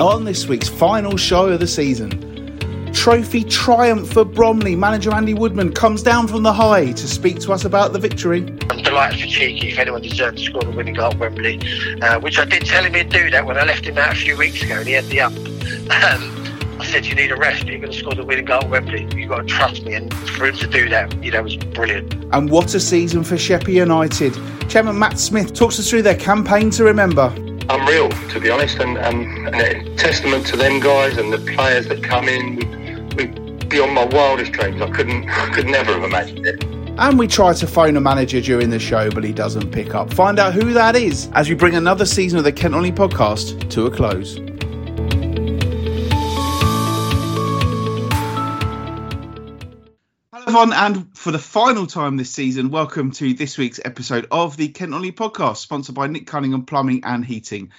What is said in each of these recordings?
On this week's final show of the season, trophy triumph for Bromley. Manager Andy Woodman comes down from the high to speak to us about the victory. I'm delighted for Cheeky if anyone deserved to score the winning goal at Wembley, uh, which I did tell him he'd do that when I left him out a few weeks ago and he had the up. Um, I said, You need a rest, you're going to score the winning goal at Wembley. You've got to trust me. And for him to do that, you know, was brilliant. And what a season for Sheppey United. Chairman Matt Smith talks us through their campaign to remember. Unreal, to be honest, and, um, and a testament to them guys and the players that come in. We, beyond my wildest dreams, I couldn't, I could never have imagined it. And we try to phone a manager during the show, but he doesn't pick up. Find out who that is as we bring another season of the Kent Non-League podcast to a close. Everyone, and for the final time this season, welcome to this week's episode of the Kent Non-League podcast, sponsored by Nick Cunningham Plumbing and Heating.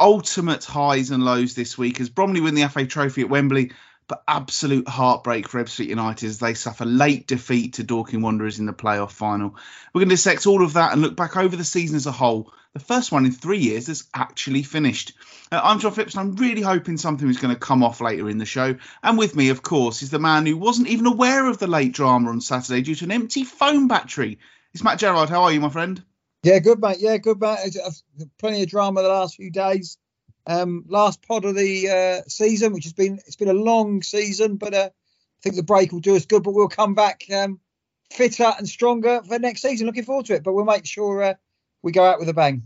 Ultimate highs and lows this week as Bromley win the FA Trophy at Wembley but absolute heartbreak for Ebbsfleet United as they suffer late defeat to Dorking Wanderers in the playoff final. We're going to dissect all of that and look back over the season as a whole. The first one in three years that's actually finished. Uh, I'm John Phipps, and I'm really hoping something is going to come off later in the show. And with me, of course, is the man who wasn't even aware of the late drama on Saturday due to an empty phone battery. It's Matt Gerard. How are you, my friend? Yeah, good mate. Yeah, good mate. Plenty of drama the last few days um, last pod of the uh, season, which has been it's been a long season, but uh, I think the break will do us good. But we'll come back um, fitter and stronger for next season. Looking forward to it. But we'll make sure uh, we go out with a bang.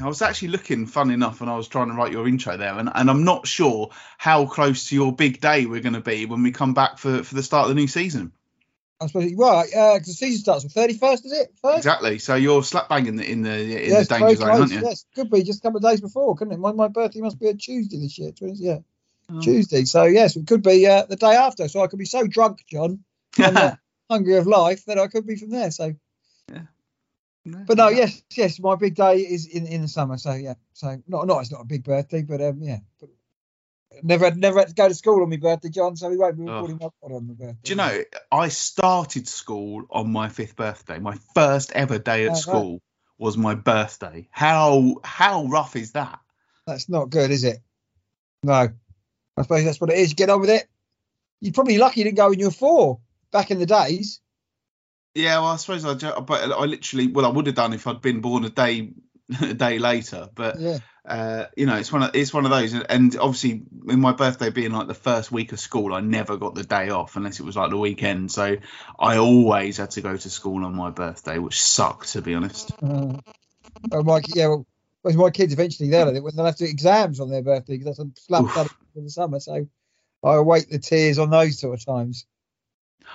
I was actually looking, fun enough, when I was trying to write your intro there, and, and I'm not sure how close to your big day we're going to be when we come back for, for the start of the new season. I suppose right, uh, because the season starts on thirty first, is it? First? Exactly. So you're slap bang in the in the in yes, the danger zone, aren't you? Yes, could be just a couple of days before, couldn't it? My, my birthday must be a Tuesday this year. Yeah, oh. Tuesday. So yes, it could be uh, the day after. So I could be so drunk, John, and, hungry of life that I could be from there. So yeah. No, but no, yes, yes, my big day is in, in the summer. So yeah, so not not it's not a big birthday, but um yeah, but Never had never had to go to school on my birthday, John, so we won't be recording oh. my pod on my birthday. Do you know, I started school on my fifth birthday. My first ever day at oh, school right. was my birthday. How how rough is that? That's not good, is it? No. I suppose that's what it is. Get on with it. You're probably lucky you didn't go when you were four back in the days. Yeah, well, I suppose I, but I literally, well, I would have done if I'd been born a day a day later. But yeah. uh, you know, it's one of it's one of those. And obviously, with my birthday being like the first week of school, I never got the day off unless it was like the weekend. So I always had to go to school on my birthday, which sucked to be honest. Uh, oh, my yeah, well, my kids eventually they'll when they'll have to do exams on their birthday because that's a slap in the summer. So I await the tears on those sort of times.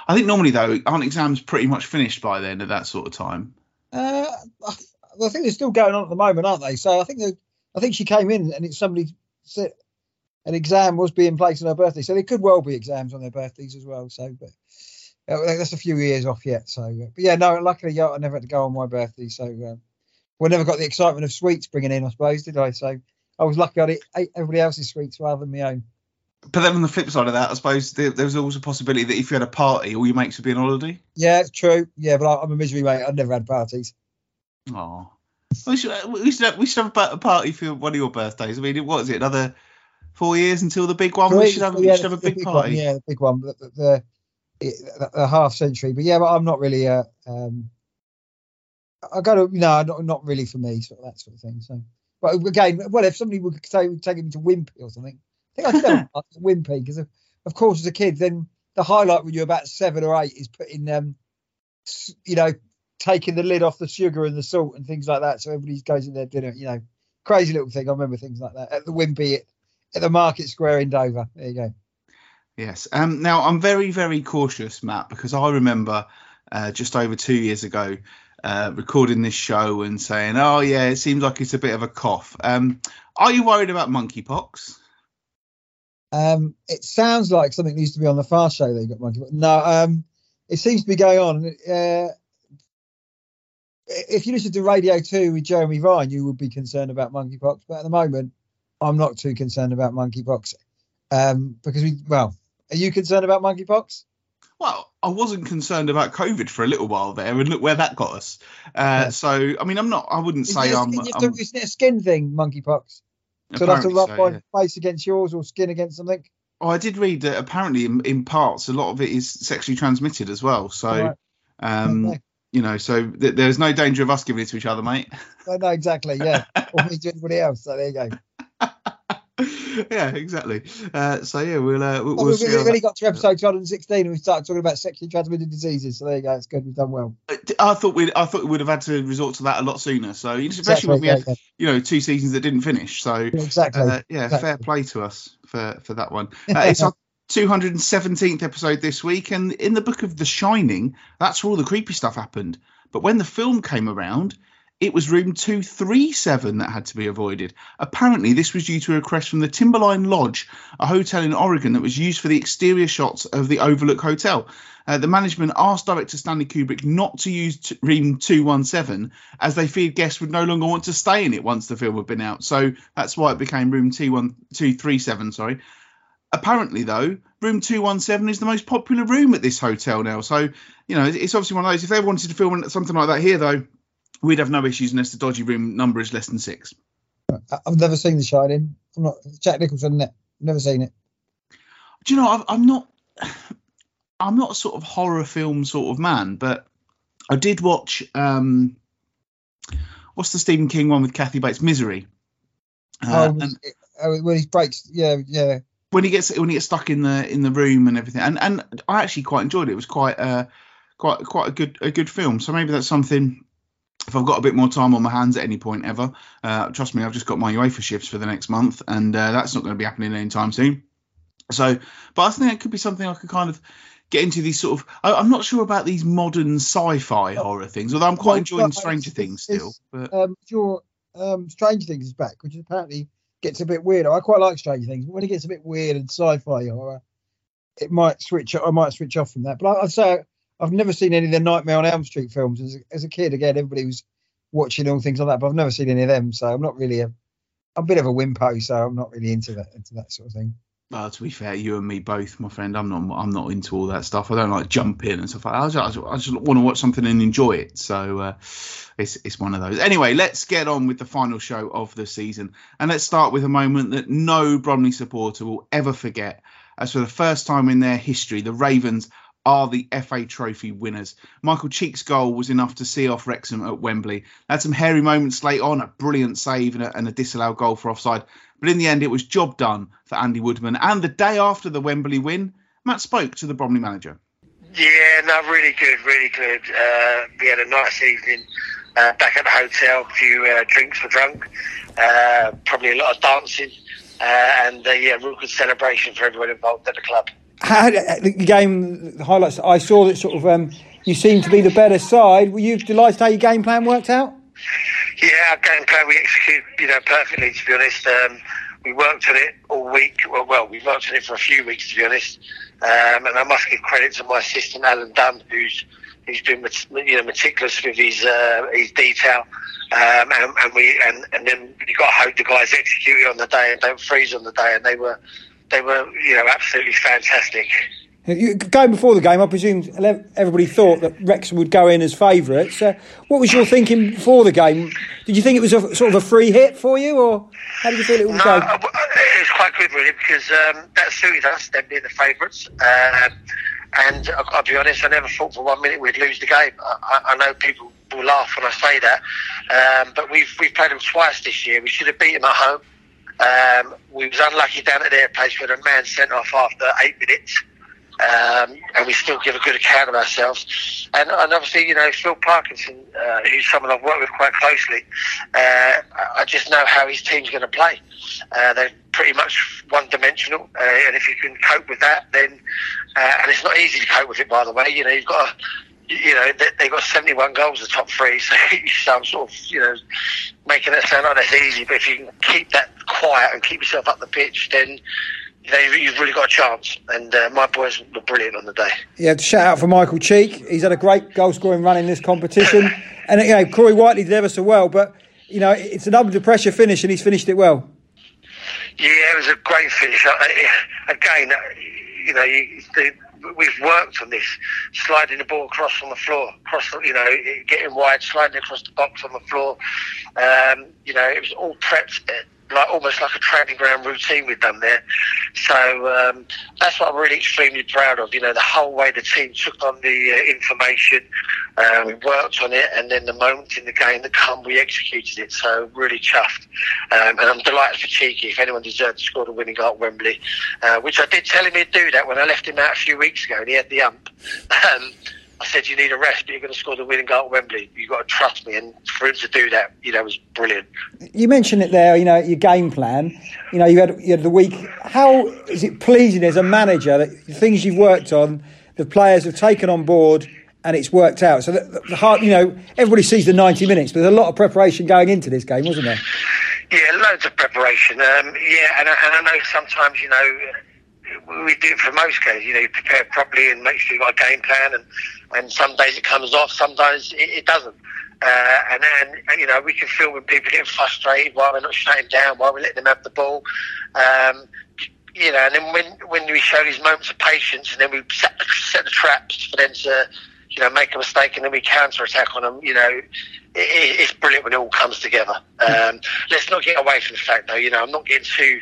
I think normally though, aren't exams pretty much finished by then at that sort of time? Uh, I think they're still going on at the moment, aren't they? So I think I think she came in and it's somebody said an exam was being placed on her birthday, so there could well be exams on their birthdays as well. So, but uh, that's a few years off yet. So, uh, but yeah, no, luckily I never had to go on my birthday, so um, we never got the excitement of sweets bringing in, I suppose, did I? So I was lucky I ate everybody else's sweets rather than my own. But then on the flip side of that, I suppose there, there was always a possibility that if you had a party, all your mates would be on holiday. Yeah, it's true. Yeah, but I, I'm a misery mate. I've never had parties. Oh, we should we should have, we should have a party for one of your birthdays. I mean, what is it? Another four years until the big one. Three, we should have, yeah, we should have a big, big party. One, yeah, the big one, the, the, the, the, half century. But yeah, but I'm not really a. Um, I got to no, not, not really for me, sort of that sort of thing. So, but again, well, if somebody would say would take me to Wimpy or something, I think go to Wimpy because, of, of course, as a kid, then the highlight when you're about seven or eight is putting um, you know, taking the lid off the sugar and the salt and things like that. So everybody goes in their dinner, you know, crazy little thing. I remember things like that at the Wimpy at, at the Market Square in Dover. There you go. Yes. Um, now I'm very, very cautious, Matt, because I remember uh, just over two years ago uh, recording this show and saying, "Oh yeah, it seems like it's a bit of a cough." Um, are you worried about monkeypox? Um, it sounds like something needs to be on the Fast Show. That you got monkeypox. No, um, it seems to be going on. Uh, if you listen to Radio 2 with Jeremy Vine, you would be concerned about monkeypox. But at the moment, I'm not too concerned about monkeypox. Um, because we, well, are you concerned about monkeypox? Well, I wasn't concerned about COVID for a little while there, and look where that got us. Uh, yeah. So, I mean, I'm not. I wouldn't say I'm, I'm. isn't it a skin thing, monkeypox? So that's a rough so, yeah. face against yours or skin against something. Oh, I did read that apparently in, in parts a lot of it is sexually transmitted as well. So, Right. um, Okay. you know, so th- there's no danger of us giving it to each other, mate. I know exactly. Yeah, or me to anybody else. So there you go. yeah, exactly. Uh, so yeah, we'll uh, we'll, Well, we really that- got to episode 216 and we started talking about sexually transmitted diseases. So there you go. It's good. We've done well. I thought we I thought we would have had to resort to that a lot sooner. So especially Exactly. when we yeah, had you know two seasons that didn't finish. So yeah. Exactly. uh, yeah, exactly. fair play to us for for that one. Uh, it's our 217th episode this week, and in the book of The Shining, that's where all the creepy stuff happened. But when the film came around, it was room 237 that had to be avoided. Apparently, this was due to a request from the Timberline Lodge, a hotel in Oregon that was used for the exterior shots of the Overlook Hotel. Uh, the management asked director Stanley Kubrick not to use t- room 217 as they feared guests would no longer want to stay in it once the film had been out. So that's why it became room 21 237, sorry. Apparently, though, room 217 is the most popular room at this hotel now. So, you know, it's obviously one of those. If they wanted to film something like that here, though, we'd have no issues unless the dodgy room number is less than six. I've never seen The Shining. I'm not Jack Nicholson. ne- Never seen it. Do you know, I've, I'm not. I'm not a sort of horror film sort of man, but I did watch. um What's the Stephen King one with Kathy Bates? Misery. Uh, oh, and oh, when he breaks. Yeah, yeah. when he gets when he gets stuck in the in the room and everything, and and I actually quite enjoyed it. It was quite uh quite quite a good a good film. So maybe that's something. If I've got a bit more time on my hands at any point ever, uh, trust me, I've just got my UEFA shifts for the next month, and uh, that's not going to be happening anytime soon. So, but I think it could be something I could kind of get into these sort of. I, I'm not sure about these modern sci-fi horror things, although I'm quite Well, enjoying well, Stranger it's- Things still. But Um, your um, Stranger Things is back, which apparently gets a bit weird. I quite like Stranger Things, but when it gets a bit weird and sci-fi horror, it might switch. I might switch off from that. But I, I'd say I've never seen any of the Nightmare on Elm Street films. As a, as a kid, again, everybody was watching all things like that, but I've never seen any of them. So I'm not really a. A bit of a wimpo, so I'm not really into that into that sort of thing. Well, to be fair, you and me both, my friend. I'm not. I'm not into all that stuff. I don't like jump in and stuff like that. I just, I just want to watch something and enjoy it. So uh, it's it's one of those. Anyway, let's get on with the final show of the season, and let's start with a moment that no Bromley supporter will ever forget. As for the first time in their history, the Ravens are the FA Trophy winners. Michael Cheek's goal was enough to see off Wrexham at Wembley. Had some hairy moments late on, a brilliant save and a, and a disallowed goal for offside. But in the end, it was job done for Andy Woodman. And the day after the Wembley win, Matt spoke to the Bromley manager. Yeah, no, really good, really good. Uh, we had a nice evening uh, back at the hotel. A few uh, drinks were drunk, uh, probably a lot of dancing, uh, and uh, yeah, real good celebration for everyone involved at the club. How the game the highlights? I saw that sort of um, you seem to be the better side. Were you delighted how your game plan worked out? Yeah, our game plan we executed, you know, perfectly. To be honest, um, we worked on it all week. Well, well, we worked on it for a few weeks, to be honest. Um, and I must give credit to my assistant Alan Dunn, who's who's been you know meticulous with his uh, his detail. Um, and, and we and, and then you got to hope the guys execute on the day and don't freeze on the day. And they were they were you know absolutely fantastic. Going before the game, I presume everybody thought that Wrexham would go in as favourites. Uh, what was your thinking before the game? Did you think it was a sort of a free hit for you, or how did you feel it would No, go? uh, it was quite good really because um, that suited us, them being the favourites. Um, and I- I'll be honest, I never thought for one minute we'd lose the game. I, I- I know people will laugh when I say that, um, but we've we've played them twice this year. We should have beat them at home. Um, we was unlucky down at their place. Had a man sent off after eight minutes. Um, and we still give a good account of ourselves. And, and obviously, you know, Phil Parkinson, uh, who's someone I've worked with quite closely, uh, I- I just know how his team's going to play. Uh, they're pretty much one-dimensional, uh, and if you can cope with that, then uh, and it's not easy to cope with it. By the way, you know, you've got to, you know, they, they've got 71 goals, the top three. So, I'm sort of, you know, making it sound like that's easy. But if you can keep that quiet and keep yourself up the pitch, then you know, you've really got a chance. And uh, my boys were brilliant on the day. Yeah, shout out for Michael Cheek. He's had a great goal scoring run in this competition, and you know Corey Whiteley did ever so well. But you know it's an under pressure finish, and he's finished it well. Yeah, it was a great finish. Again, you know, you, the, we've worked on this, sliding the ball across on the floor, across, the- you know, getting wide, sliding across the box on the floor. Um, you know, it was all prepped like almost like a training ground routine we've done there. So um, that's what I'm really extremely proud of. You know, the whole way the team took on the uh, information, uh, we worked on it, and then the moment in the game that come, we executed it. So really chuffed, um, and I'm delighted for Cheeky. If anyone deserved to score the winning goal at Wembley, uh, which I did tell him he'd do that when I left him out a few weeks ago, and he had the ump. Um, I said, you need a rest, but you're going to score the winning goal at Wembley. You've got to trust me. And for him to do that, you know, was brilliant. You mentioned it there, you know, your game plan. You know, you had, you had the week. How is it pleasing as a manager that the things you've worked on, the players have taken on board and it's worked out? So the, the heart, you know, everybody sees the 90 minutes, but there's a lot of preparation going into this game, wasn't there? Yeah, loads of preparation. Um, yeah, and, and I know sometimes, you know, we do it for most games. You know, you prepare properly and make sure you've got a game plan. And, and some days it comes off, sometimes it, it doesn't. Uh, and then, and, you know, we can feel when people get frustrated, why we're not shutting down, why we're letting them have the ball. Um, you know, and then when, when we show these moments of patience and then we set, set the traps for them to, you know, make a mistake and then we counter attack on them, you know, it, it's brilliant when it all comes together. Um, let's not get away from the fact, though, you know, I'm not getting too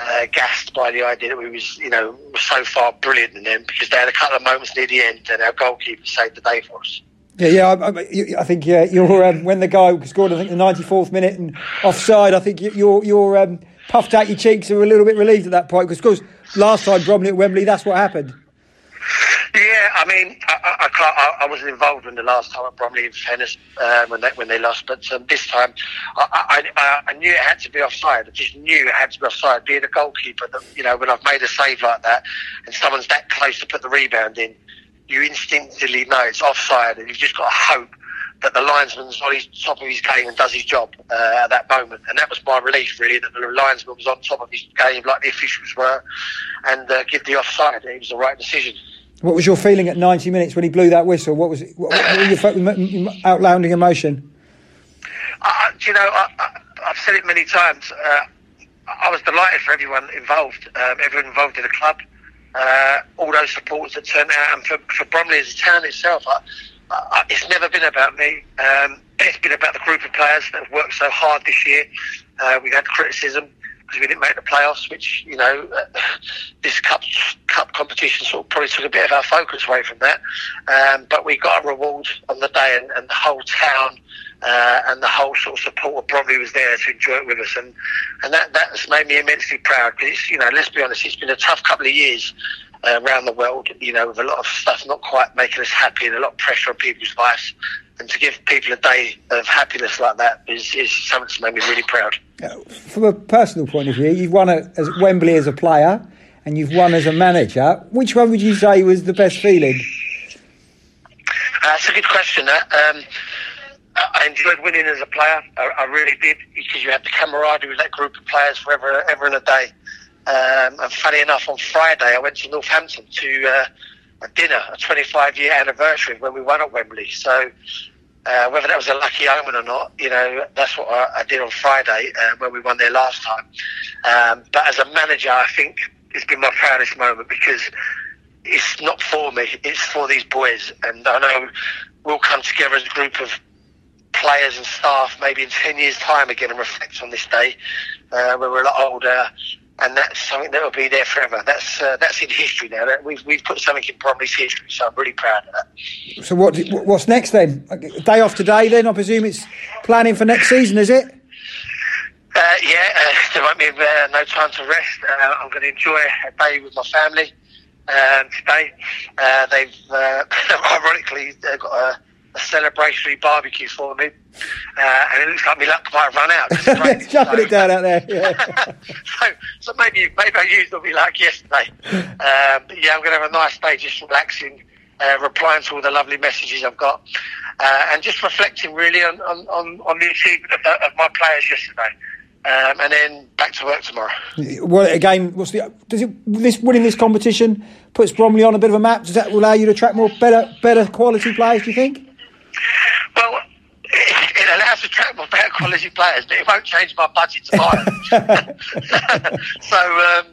uh, gassed by the idea that we was, you know, so far brilliant in them because they had a couple of moments near the end and our goalkeeper saved the day for us. Yeah, yeah. I, I think yeah, you're um, when the guy scored, I think the 94th minute and offside. I think you're you're um, puffed out your cheeks and were a little bit relieved at that point because, of course, last time Bromley at Wembley, that's what happened. Yeah, I mean, I, I, I, I, wasn't involved in the last time at Bromley, in fairness, um, when they when they lost. But um, this time, I, knew it had to be offside. I just knew it had to be offside. Being a goalkeeper, that you know, when I've made a save like that, and someone's that close to put the rebound in, you instinctively know it's offside, and you've just got to hope that the linesman's on his top of his game and does his job uh, at that moment. And that was my relief, really, that the linesman was on top of his game, like the officials were, and uh, give the offside. It was the right decision. What was your feeling at 90 minutes when he blew that whistle? What was it? What, what were your outlanding emotion? Uh, you know, I, have said it many times. Uh, I was delighted for everyone involved, um, everyone involved in the club, uh, all those supporters that turned out, and for, for Bromley as a town itself. I, I, it's never been about me. Um, it's been about the group of players that have worked so hard this year. Uh, we've had criticism because we didn't make the playoffs, which you know uh, this cup cup competition sort of probably took a bit of our focus away from that. Um, but we got a reward on the day, and, and the whole town uh, and the whole sort of support of Bromley was there to enjoy it with us, and and that that's made me immensely proud because you know let's be honest, it's been a tough couple of years. Uh, around the world, you know, with a lot of stuff not quite making us happy and a lot of pressure on people's lives and to give people a day of happiness like that is, is something that's made me really proud. From a personal point of view, you've won at Wembley as a player and you've won as a manager. Which one would you say was the best feeling? Uh, that's a good question. Uh, um, I enjoyed winning as a player. I, I, really did because you had the camaraderie with that group of players forever, ever and a day. Um, and funny enough, on Friday I went to Northampton to uh, a dinner, a 25 year anniversary when we won at Wembley. So uh, whether that was a lucky omen or not, you know, that's what I, I did on Friday uh, when we won there last time. Um, but as a manager, I think it's been my proudest moment because it's not for me, it's for these boys. And I know we'll come together as a group of players and staff maybe in 10 years' time again and reflect on this day uh, when we're a lot older and that's something that will be there forever. That's uh, that's in history now. We've we've put something in Bromley's history, so I'm really proud of that. So what what's next then? Day off today, then I presume it's planning for next season, is it? Uh, yeah, uh, there won't be uh, no time to rest. Uh, I'm going to enjoy a day with my family um, today. Uh, they've ironically they've got a a celebratory barbecue for me, uh, and it looks like my luck might have run out. Jumping so, it down out there. Yeah. so, so maybe maybe I used all my luck yesterday. Um, but yeah, I'm going to have a nice day, just relaxing, uh, replying to all the lovely messages I've got, uh, and just reflecting really on, on, on, on the achievement of, of, my players yesterday. Um, and then back to work tomorrow. Well, again, what's the does it this winning this competition puts Bromley on a bit of a map? Does that allow you to attract more better better quality players? Do you think? Well, it, allows to attract more better quality players, but it won't change my budget tomorrow. so, um,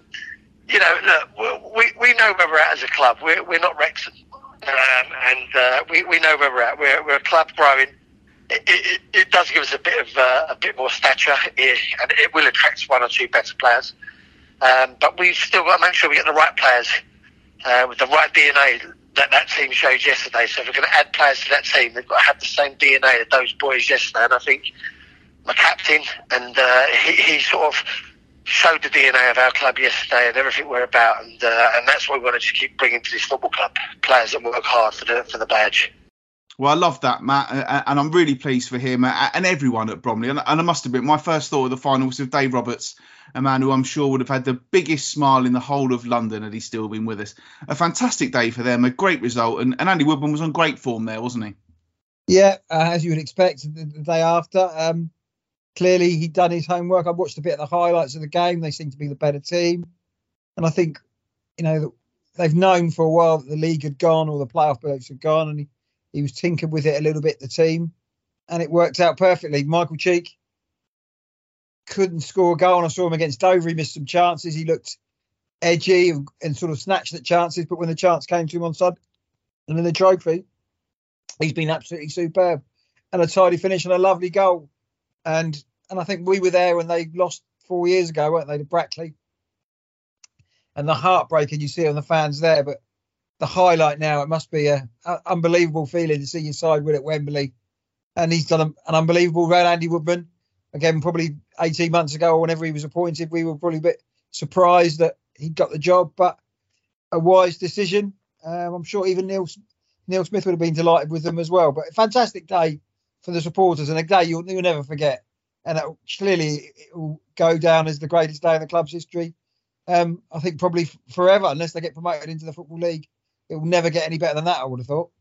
you know, look, we, we know where we're at as a club. We're, we're not Wrexham. Um, and uh, we, we know where we're at. We're, we're a club growing it, it, it does give us a bit of uh, a bit more stature, it, and it will attract one or two better players. Um, but we've still got to make sure we get the right players uh, with the right DNA that that team showed yesterday. So if we're going to add players to that team, they've got to have the same DNA that those boys yesterday. And I think my captain and uh, he, he sort of showed the DNA of our club yesterday and everything we're about, and uh, and that's what we want to just keep bringing to this football club. Players that work hard for the for the badge. Well, I love that, Matt, and I'm really pleased for him and everyone at Bromley. And I must admit, my first thought of the final was of Dave Roberts, a man who I'm sure would have had the biggest smile in the whole of London had he still been with us. A fantastic day for them, a great result, and, and Andy Woodman was on great form there, wasn't he? Yeah, uh, as you would expect the, the day after. Um, clearly, he'd done his homework. I watched a bit of the highlights of the game. They seem to be the better team, and I think, you know, they've known for a while that the league had gone or the playoff berths had gone, and he he was tinkered with it a little bit, the team, and it worked out perfectly. Michael Cheek couldn't score a goal, and I saw him against Dover. He missed some chances. He looked edgy and, and sort of snatched at chances, but when the chance came to him on side and in the trophy, he's been absolutely superb. And a tidy finish and a lovely goal. And and I think we were there when they lost four years ago, weren't they, to Brackley? And the heartbreak, and you see on the fans there, but the highlight now. It must be a, a unbelievable feeling to see your side win at Wembley. And he's done a, an unbelievable run, Andy Woodman. Again, probably 18 months ago, or whenever he was appointed, we were probably a bit surprised that he got the job, but a wise decision. Um, I'm sure even Neil Neil Smith would have been delighted with them as well. But a fantastic day for the supporters and a day you'll, you'll never forget. And it, clearly, it will go down as the greatest day in the club's history. Um, I think probably forever, unless they get promoted into the Football League it will never get any better than that. I would have thought.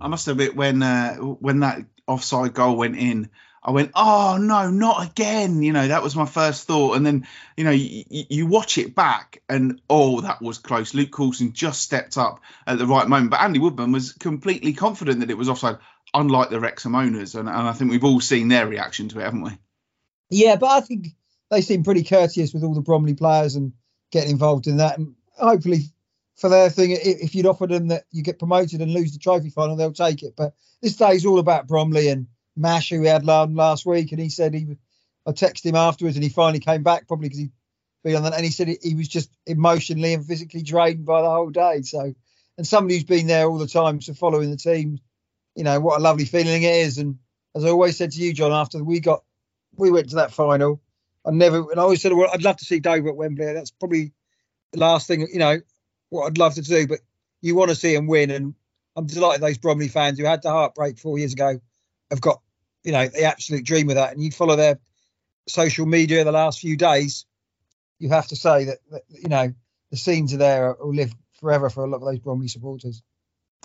I must admit when uh, when that offside goal went in, I went, oh no, not again. You know, that was my first thought. And then, you know, you, you watch it back and oh, that was close. Luke Coulson just stepped up at the right moment. But Andy Woodman was completely confident that it was offside, unlike the Wrexham owners. And, and I think we've all seen their reaction to it, haven't we? Yeah, but I think they seem pretty courteous with all the Bromley players and getting involved in that. And hopefully for their thing. If you'd offered them that you get promoted and lose the trophy final, they'll take it. But this day is all about Bromley and Mash, who we had last week, and he said he. I texted him afterwards, and he finally came back, probably because he been on that, and he said he was just emotionally and physically drained by the whole day. So, and somebody who's been there all the time, so following the team, you know what a lovely feeling it is. And as I always said to you, John, after we got, we went to that final. I never, and I always said, well, I'd love to see Dover at Wembley. That's probably the last thing, you know what I'd love to do, but you want to see him win. And I'm delighted those Bromley fans who had the heartbreak four years ago have got, you know, the absolute dream of that. And you follow their social media the last few days, you have to say that, that you know, the scenes are there will live forever for a lot of those Bromley supporters.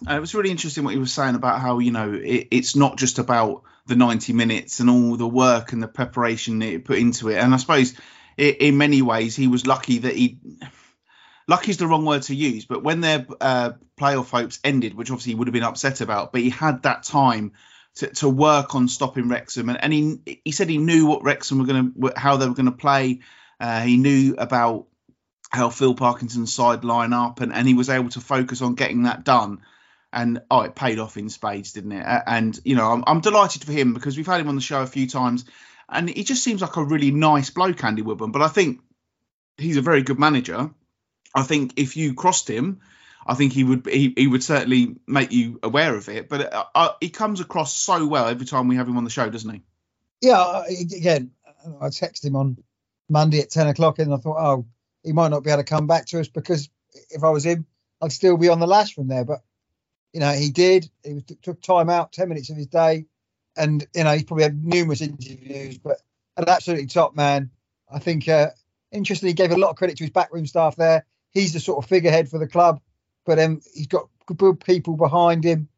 Uh, it was really interesting what he was saying about how you know it, it's not just about the 90 minutes and all the work and the preparation that he put into it. And I suppose it, in many ways he was lucky that he lucky is the wrong word to use, but when their uh, playoff hopes ended, which obviously he would have been upset about, but he had that time to, to work on stopping Wrexham, and, and he he said he knew what Wrexham were going to how they were going to play. Uh, he knew about how Phil Parkinson's side line up, and, and he was able to focus on getting that done. And oh, it paid off in spades, didn't it? And you know, I'm, I'm delighted for him because we've had him on the show a few times, and he just seems like a really nice bloke, Andy Woodman. But I think he's a very good manager I think if you crossed him, I think he would he, he would certainly make you aware of it. But uh, uh, he comes across so well every time we have him on the show, doesn't he? Yeah. Again, I texted him on Monday at ten o'clock, and I thought, oh, he might not be able to come back to us because if I was him, I'd still be on the lash from there. But you know, he did. He was, took time out, ten minutes of his day, and you know, he's probably had numerous interviews, but an absolutely top man. I think. Uh, interestingly, he gave a lot of credit to his backroom staff there he's the sort of figurehead for the club, but um, he's got good people behind him,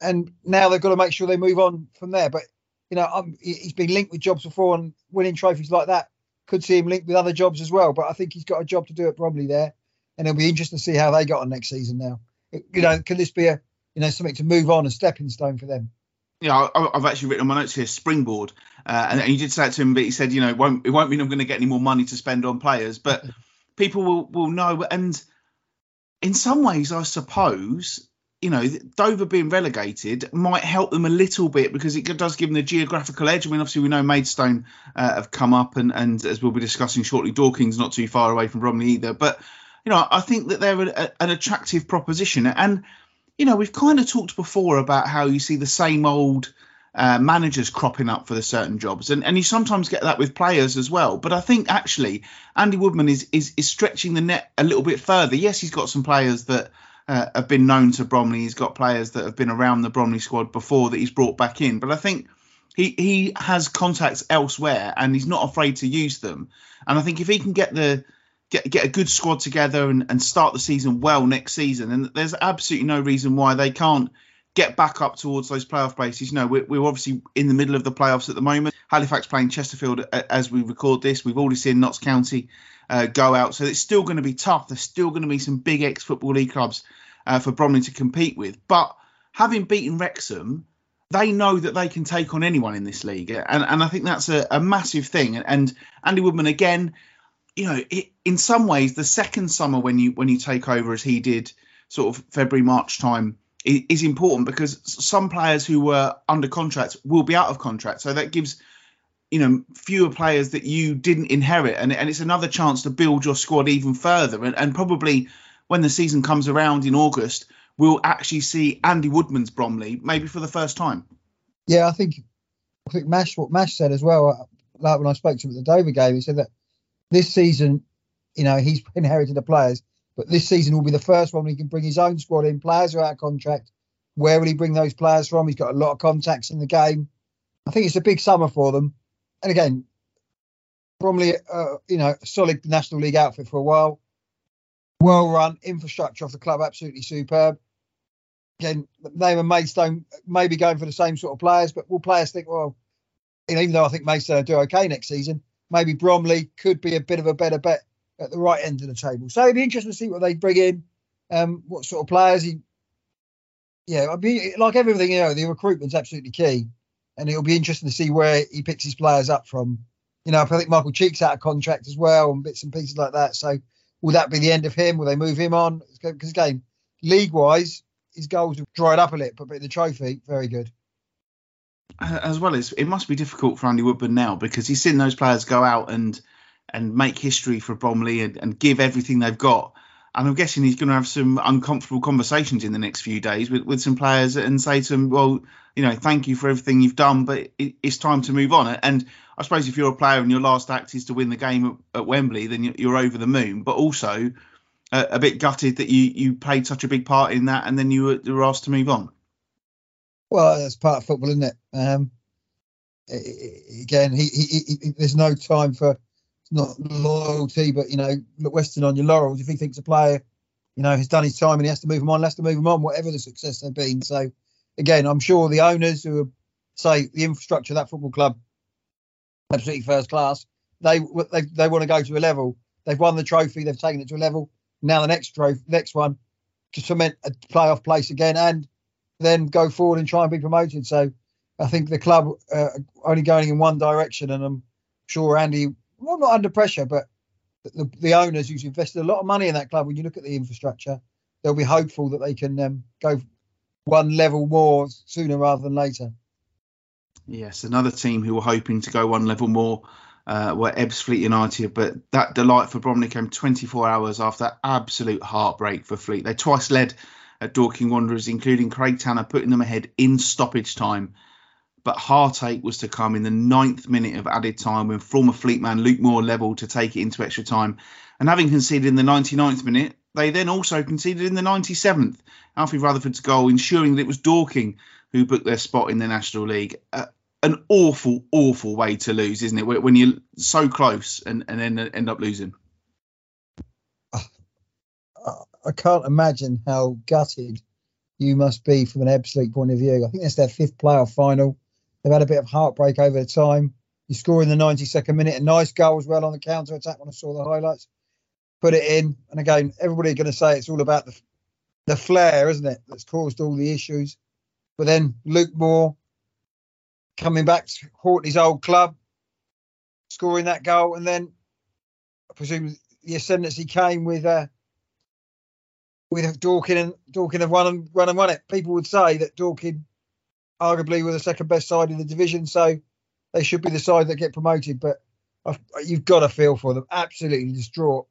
and now they've got to make sure they move on from there. But you know, um, he's been linked with jobs before, and winning trophies like that could see him linked with other jobs as well. But I think he's got a job to do at Bromley there, and it'll be interesting to see how they got on next season. Now, you know, can this be a you know something to move on, a stepping stone for them? Yeah, I've actually written on my notes here springboard, uh, and, you did say it to him, but he said, you know, it won't it won't mean I'm going to get any more money to spend on players, but people will, will know. And in some ways, I suppose you know, Dover being relegated might help them a little bit because it does give them the geographical edge. I mean, obviously we know Maidstone uh, have come up, and and as we'll be discussing shortly, Dorking's not too far away from Bromley either. But you know, I think that they're a, an attractive proposition, and you know, we've kind of talked before about how you see the same old. Uh, managers cropping up for the certain jobs, and, and you sometimes get that with players as well. But I think actually Andy Woodman is, is is stretching the net a little bit further. Yes, he's got some players that uh, have been known to Bromley. He's got players that have been around the Bromley squad before that he's brought back in. But I think he he has contacts elsewhere and he's not afraid to use them. And I think if he can get the get get a good squad together and, and start the season well next season, and there's absolutely no reason why they can't get back up towards those playoff places. You know, we're, we're obviously in the middle of the playoffs at the moment. Halifax playing Chesterfield as we record this. We've already seen Notts County uh, go out. So it's still going to be tough. There's still going to be some big ex Football League clubs uh, for Bromley to compete with. But having beaten Wrexham, they know that they can take on anyone in this league. And, and I think that's a, a massive thing. And Andy Woodman, again, you know, it, in some ways, the second summer when you when you take over as he did, sort of February March time, is important because some players who were under contract will be out of contract. So that gives you know fewer players that you didn't inherit. And, and it's another chance to build your squad even further. And, and probably when the season comes around in august we'll actually see andy woodman's bromley maybe for the first time. Yeah i think i think mash what mash said as well uh, like when i spoke to him at the dover game he said that this season you know he's inherited the players but this season will be the first one he can bring his own squad in players are out of contract where will he bring those players from he's got a lot of contacts in the game i think it's a big summer for them and again, Bromley, uh, you know, solid National League outfit for a while. Well run, infrastructure of the club absolutely superb. Again, name and Maidstone maybe going for the same sort of players, but will players think, well, you know, even though I think Maidstone will do okay next season, maybe Bromley could be a bit of a better bet at the right end of the table. So it'd be interesting to see what they bring in, um, what sort of players he. Yeah, I mean, like everything, you know, the recruitment's absolutely key and it'll be interesting to see where he picks his players up from. You know, I think Michael Cheek's out of contract as well, and bits and pieces like that. So, will that be the end of him? Will they move him on? Because again, league-wise, his goals have dried up a little, but the trophy, very good. As well as it must be difficult for Andy Woodman now because he's seen those players go out and and make history for Bromley and, and give everything they've got. And I'm guessing he's going to have some uncomfortable conversations in the next few days with, with some players and say to them, well, you know, thank you for everything you've done, but it, it's time to move on. And I suppose if you're a player and your last act is to win the game at, at Wembley, then you're over the moon. But also uh, a bit gutted that you you played such a big part in that, and then you were, you were asked to move on. Well, that's part of football, isn't it? Um, again, he, he, he, there's no time for not loyalty, but you know, look Weston on your laurels. If he thinks a player, you know, has done his time and he has to move him on, has to move him on, whatever the success they've been. So again, I'm sure the owners who are, say the infrastructure of that football club, absolutely first class, they they, they want to go to a level. They've won the trophy, they've taken it to a level. Now the next trophy, next one, to cement a playoff place again, and then go forward and try and be promoted. So I think the club uh, only going in one direction, and I'm sure Andy, well, not under pressure, but the, the owners who've invested a lot of money in that club. When you look at the infrastructure, they'll be hopeful that they can um, go one level more sooner rather than later. Yes, another team who were hoping to go one level more uh, were Ebbsfleet United, but that delight for Bromley came 24 hours after absolute heartbreak for Fleet. They twice led at Dorking Wanderers, including Craig Tanner putting them ahead in stoppage time. But heartache was to come in the ninth minute of added time when former Fleet man Luke Moore levelled to take it into extra time. And having conceded in the 99th minute, they then also conceded in the 97th. Alfie Rutherford's goal, ensuring that it was Dorking who booked their spot in the National League. Uh, an awful, awful way to lose, isn't it? When you're so close and, and then end up losing. I can't imagine how gutted you must be from an Ebbsfleet point of view. I think that's their fifth playoff final. They've had a bit of heartbreak over the time. You score in the 92nd minute, a nice goal as well on the counter attack when I saw the highlights put it in. And again, everybody's going to say it's all about the the flare, isn't it? That's caused all the issues. But then Luke Moore coming back to his old club, scoring that goal, and then I presume the ascendancy came with uh, with Dorking and Dorking have won and run and won it. People would say that Dorking arguably were the second best side in the division, so they should be the side that get promoted. But I've, you've got to feel for them, absolutely distraught,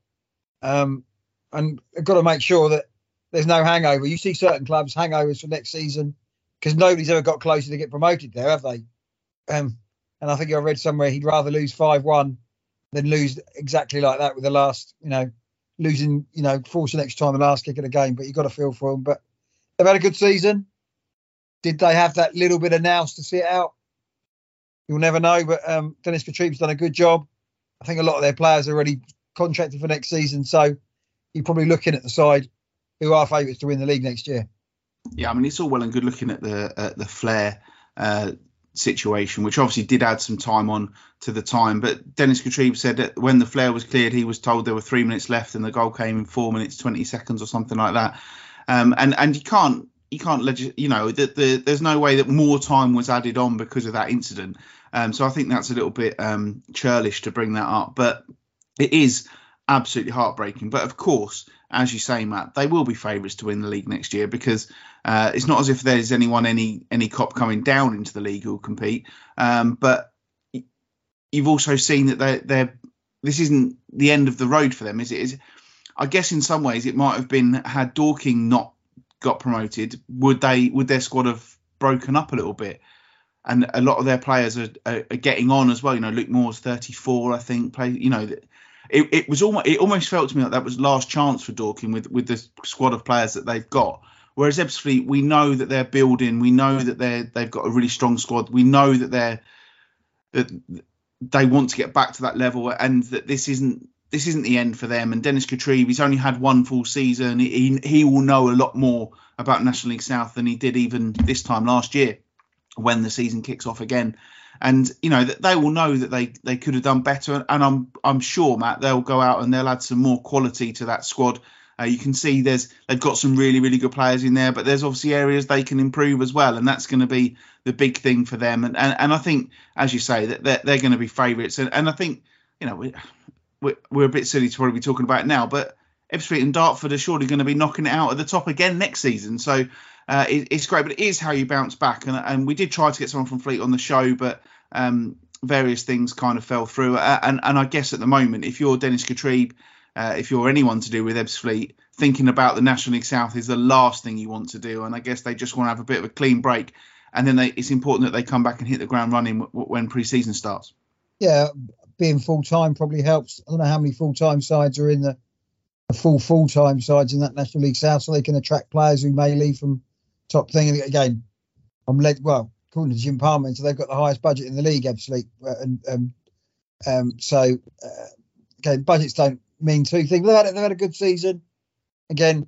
um, and got to make sure that there's no hangover. You see certain clubs hangovers for next season because nobody's ever got closer to get promoted there, have they? Um, and I think I read somewhere he'd rather lose five one than lose exactly like that with the last, you know, losing, you know, forcing next time the last kick of the game. But you've got to feel for them. But they've had a good season. Did they have that little bit of nous to see it out? You'll never know. But um, Dennis Kutrieb's done a good job. I think a lot of their players are already contracted for next season. So you're probably looking at the side who are favourites to win the league next year. Yeah, I mean it's all well and good looking at the at the Flare uh, situation, which obviously did add some time on to the time. But Dennis Kutrieb said that when the flare was cleared, he was told there were three minutes left, and the goal came in four minutes twenty seconds or something like that. Um, and and you can't you can't legis- you know that the, there's no way that more time was added on because of that incident. Um, so I think that's a little bit um, churlish to bring that up, but it is absolutely heartbreaking. But of course, as you say, Matt, they will be favourites to win the league next year because uh, it's not as if there's anyone any any cop coming down into the league who'll compete. Um, but you've also seen that they're, they're this isn't the end of the road for them, is it? Is I guess in some ways it might have been had Dorking not got promoted, would they would their squad have broken up a little bit? And a lot of their players are, are, are getting on as well. You know, Luke Moore's 34, I think. Play, you know, it, it was almost it almost felt to me like that was last chance for Dorking with with the squad of players that they've got. Whereas Ebbsfleet, we know that they're building, we know that they're they've got a really strong squad, we know that they're that they want to get back to that level, and that this isn't this isn't the end for them. And Dennis Kutrieb, he's only had one full season. He he will know a lot more about National League South than he did even this time last year, when the season kicks off again. And you know they will know that they they could have done better. And i'm i'm sure matt they'll go out and they'll add some more quality to that squad. Uh, you can see there's they've got some really really good players in there but there's obviously areas they can improve as well. And that's going to be the big thing for them. And and, and i think as you say that they're, they're going to be favourites. And, and i think you know we're, we're a bit silly to probably be talking about it now but Ebbsfleet and Dartford are surely going to be knocking it out at the top again next season. So uh, it, it's great, but it is how you bounce back. And, and we did try to get someone from Fleet on the show, but um, various things kind of fell through. Uh, and, and I guess at the moment, if you're Dennis Kutrieb, uh, if you're anyone to do with Ebbsfleet, thinking about the National League South is the last thing you want to do. And I guess they just want to have a bit of a clean break. And then they, it's important that they come back and hit the ground running w- when pre-season starts. Yeah, being full time probably helps. I don't know how many full time sides are in the, the full full time sides in that National League South, so they can attract players who may leave from top thing. And again, I'm led well according to Jim Palmer, so they've got the highest budget in the league, absolutely. And um, um, so, uh, okay, budgets don't mean two things. They've had, they've had a good season. Again,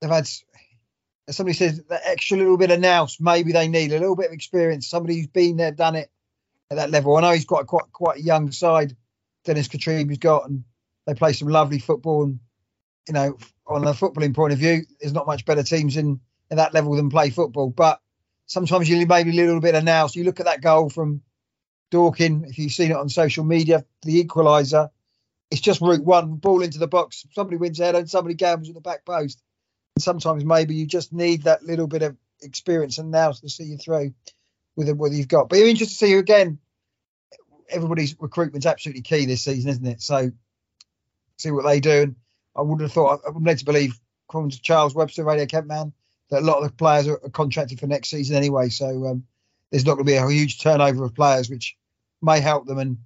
they've had, somebody says, that extra little bit of nous, maybe they need a little bit of experience. Somebody who's been there, done it at that level. I know he's got quite quite a young side, Dennis Kutrieb has got, and they play some lovely football. And you know, on a footballing point of view, there's not much better teams in, in that level than play football. But sometimes you maybe a little bit of now. So you look at that goal from Dorking, if you've seen it on social media, the equaliser. It's just route one, ball into the box. Somebody wins head and somebody gambles at the back post. And sometimes maybe you just need that little bit of experience and now to see you through with what you've got. But you're interested to see you again. Everybody's recruitment's absolutely key this season, isn't it? So see what they do. And I wouldn't have thought I'm led to believe, according to Charles Webster, Radio Kent man, that a lot of the players are, contracted for next season anyway. So um, there's not going to be a huge turnover of players, which may help them. And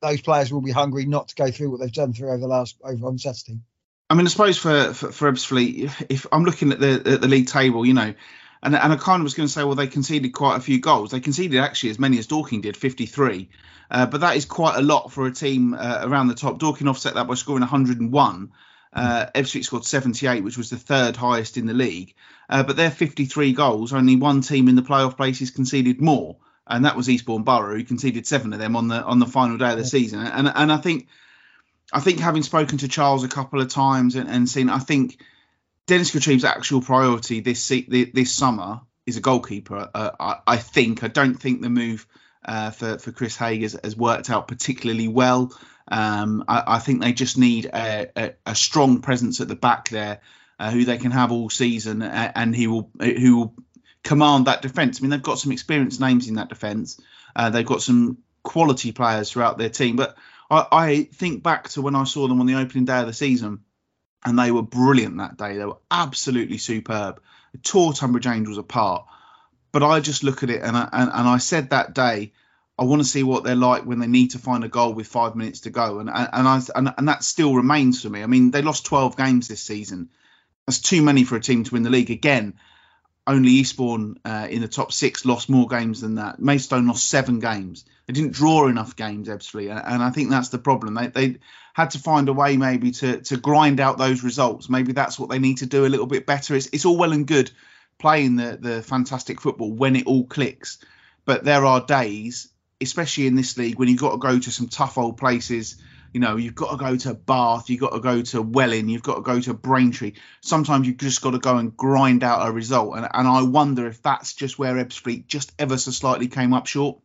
those players will be hungry not to go through what they've done through over the last over on Saturday. I mean, I suppose for for, for Ebbsfleet, if I'm looking at the at the league table, you know, and and I kind of was going to say, well, they conceded quite a few goals. They conceded actually as many as Dorking did, 53. Uh, but that is quite a lot for a team uh, around the top. Dorking offset that by scoring 101. Uh, Ebbsfleet scored 78, which was the third highest in the league. Uh, but they're 53 goals. Only one team in the playoff places conceded more, and that was Eastbourne Borough, who conceded seven of them on the on the final day of the season. And and I think I think having spoken to Charles a couple of times and, and seen, I think Dennis Kutrieb's actual priority this this summer is a goalkeeper. Uh, I, I, think I don't think the move uh, for for Chris Haigh has, has worked out particularly well. Um, I, I, think they just need a, a, a, strong presence at the back there. uh, who they can have all season, and he will who will command that defence. I mean, they've got some experienced names in that defence. Uh, they've got some quality players throughout their team. But I, I, think back to when I saw them on the opening day of the season, and they were brilliant that day. They were absolutely superb. They tore Tonbridge Angels apart. But I just look at it, and I, and, and I said that day, I want to see what they're like when they need to find a goal with five minutes to go, and and I and, and that still remains for me. I mean, they lost 12 games this season. That's too many for a team to win the league again only Eastbourne uh, in the top six lost more games than that. Maidstone lost seven games. They didn't draw enough games, Ebbsfleet, and I think that's the problem. They, they had to find a way maybe to to grind out those results. Maybe that's what they need to do a little bit better. It's, it's all well and good playing the the fantastic football when it all clicks, but there are days, especially in this league, when you've got to go to some tough old places you know, you've got to go to Bath, you've got to go to Welling, you've got to go to Braintree. Sometimes you've just got to go and grind out a result. And, and I wonder if that's just where Ebbsfleet just ever so slightly came up short.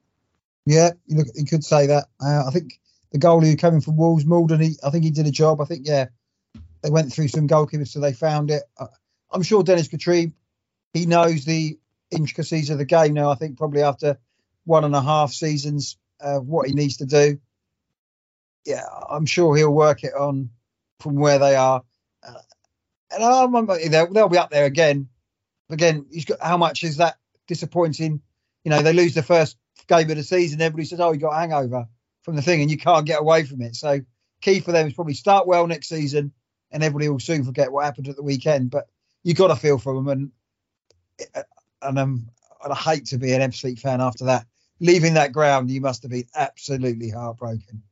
Yeah, you, could say that. Uh, I think the goalie who came in from Wolves, Malden, he, I think he did a job. I think, yeah, they went through some goalkeepers, so they found it. Uh, I'm sure Dennis Kutrieb, he knows the intricacies of the game now. I think probably after one and a half seasons, uh, what he needs to do yeah, I'm sure he'll work it on from where they are. Uh, and I'm, they'll, they'll be up there again. Again, he's got how much is that disappointing? You know, they lose the first game of the season. Everybody says, "Oh, you got a hangover from the thing," and you can't get away from it. So, key for them is probably start well next season, and everybody will soon forget what happened at the weekend. But you got to feel for them, and and um, I'd hate to be an Ebbsfleet fan after that. Leaving that ground, you must have been absolutely heartbroken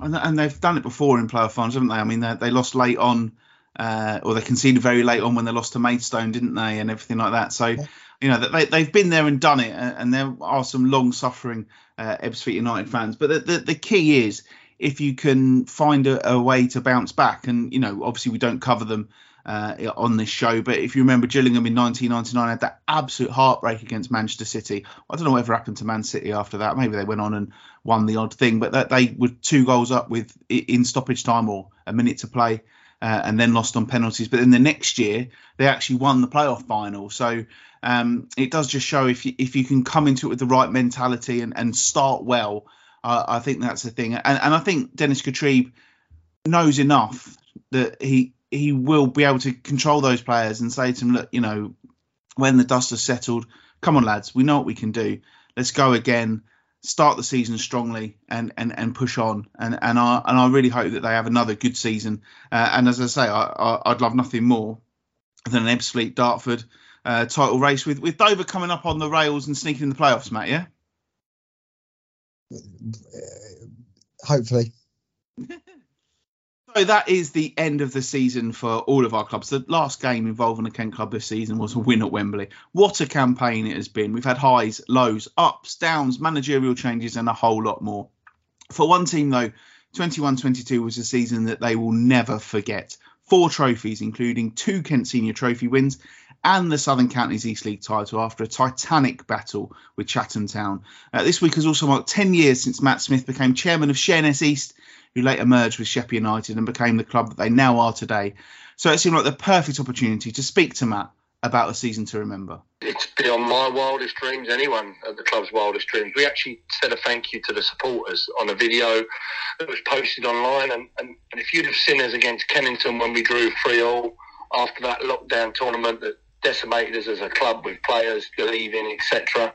and, and they've done it before in playoff finals, haven't they? I mean, they, they lost late on, uh, or they conceded very late on when they lost to Maidstone, didn't they, and everything like that. So, yeah. you know, they they've been there and done it, and there are some long-suffering uh, Ebbsfleet United fans. But the, the, the key is if you can find a, a, way to bounce back, and you know, obviously we don't cover them uh, on this show. But if you remember, Gillingham in 1999 had that absolute heartbreak against Manchester City. I don't know whatever happened to Man City after that. Maybe they went on and won the odd thing, but that they were two goals up with in stoppage time or a minute to play. Uh, and then lost on penalties. But then the next year, they actually won the playoff final. So um, it does just show if you, if you can come into it with the right mentality and, and start well, uh, I think that's the thing. And, and I think Dennis Kutrieb knows enough that he he will be able to control those players and say to them, look, you know, when the dust has settled, come on, lads, we know what we can do. Let's go again. Start the season strongly and and, and push on. And and I and I really hope that they have another good season. Uh, and as I say, I, I would love nothing more than an Ebbsfleet Dartford uh, title race with with Dover coming up on the rails and sneaking in the playoffs, Matt. Yeah. Hopefully. So that is the end of the season for all of our clubs. The last game involving a Kent club this season was a win at Wembley. What a campaign it has been. We've had highs, lows, ups, downs, managerial changes, and a whole lot more. For one team, though, 21 22 was a season that they will never forget. Four trophies, including two Kent Senior Trophy wins and the Southern Counties East League title after a titanic battle with Chatham Town. Uh, this week has also marked 10 years since Matt Smith became chairman of Sheerness East who later merged with Sheppey United and became the club that they now are today. So it seemed like the perfect opportunity to speak to Matt about a season to remember. It's beyond my wildest dreams, anyone at the club's wildest dreams. We actually said a thank you to the supporters on a video that was posted online. And, and, and if you'd have seen us against Kennington when we drew 3 all after that lockdown tournament that decimated us as a club with players leaving, etc.,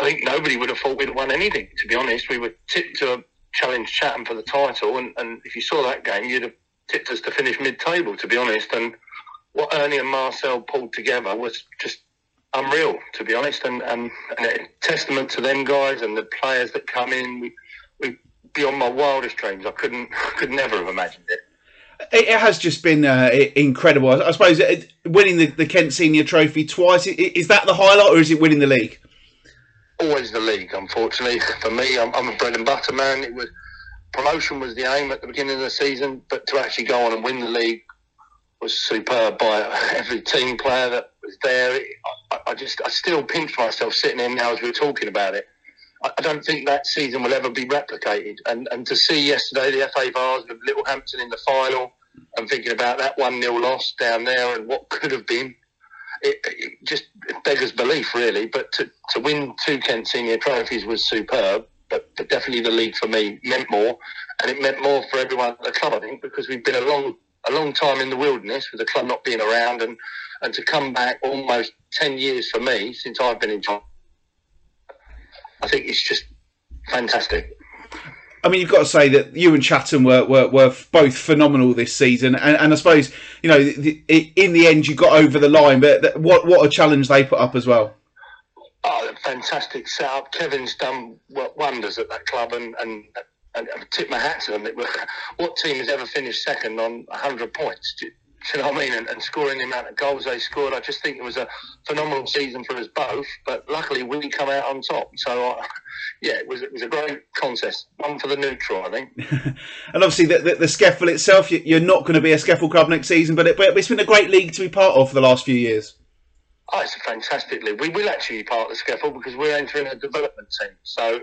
I think nobody would have thought we'd won anything, to be honest. We were tipped to challenge Chatham for the title. And, and if you saw that game, you'd have tipped us to finish mid-table, to be honest. And what Ernie and Marcel pulled together was just unreal, to be honest. And, and, and a testament to them guys and the players that come in. We, we beyond my wildest dreams. I couldn't, could never have imagined it. It has just been uh, incredible. I suppose winning the, the Kent Senior Trophy twice is that the highlight, or is it winning the league? Always the league. Unfortunately for me, I'm, I'm, a bread and butter man. It was promotion was the aim at the beginning of the season, but to actually go on and win the league was superb by every team player that was there. I, I just I still pinch myself sitting here now as we are talking about it. I, I don't think that season will ever be replicated. And and to see yesterday the FA Vase with Littlehampton in the final and thinking about that 1 0 loss down there and what could have been. It, it just beggars belief, really. But to, to win two Kent Senior trophies was superb. But, but definitely the league for me meant more, and it meant more for everyone at the club, I think, because we've been a long a long time in the wilderness with the club not being around, and and to come back almost ten years for me since I've been in I think it's just fantastic. I mean, you've got to say that you and Chatham were, were, were both phenomenal this season, and, and I suppose you know the, in the end you got over the line. But what what a challenge they put up as well. Oh, fantastic setup! Kevin's done wonders at that club, and and, and tip my hat to them. What team has ever finished second on hundred points? You know what I mean? And, and, scoring the amount of goals they scored, I just think it was a phenomenal season for us both. But luckily, we come out on top. So, uh, yeah, it was it was a great contest. One for the neutral, I think. and obviously, the, the, the itself, you're not going to be a SCEFL club next season, but, it, but it's been a great league to be part of for the last few years. Oh, it's a fantastic league. We will actually be part of the SCEFL because we're entering a development team. So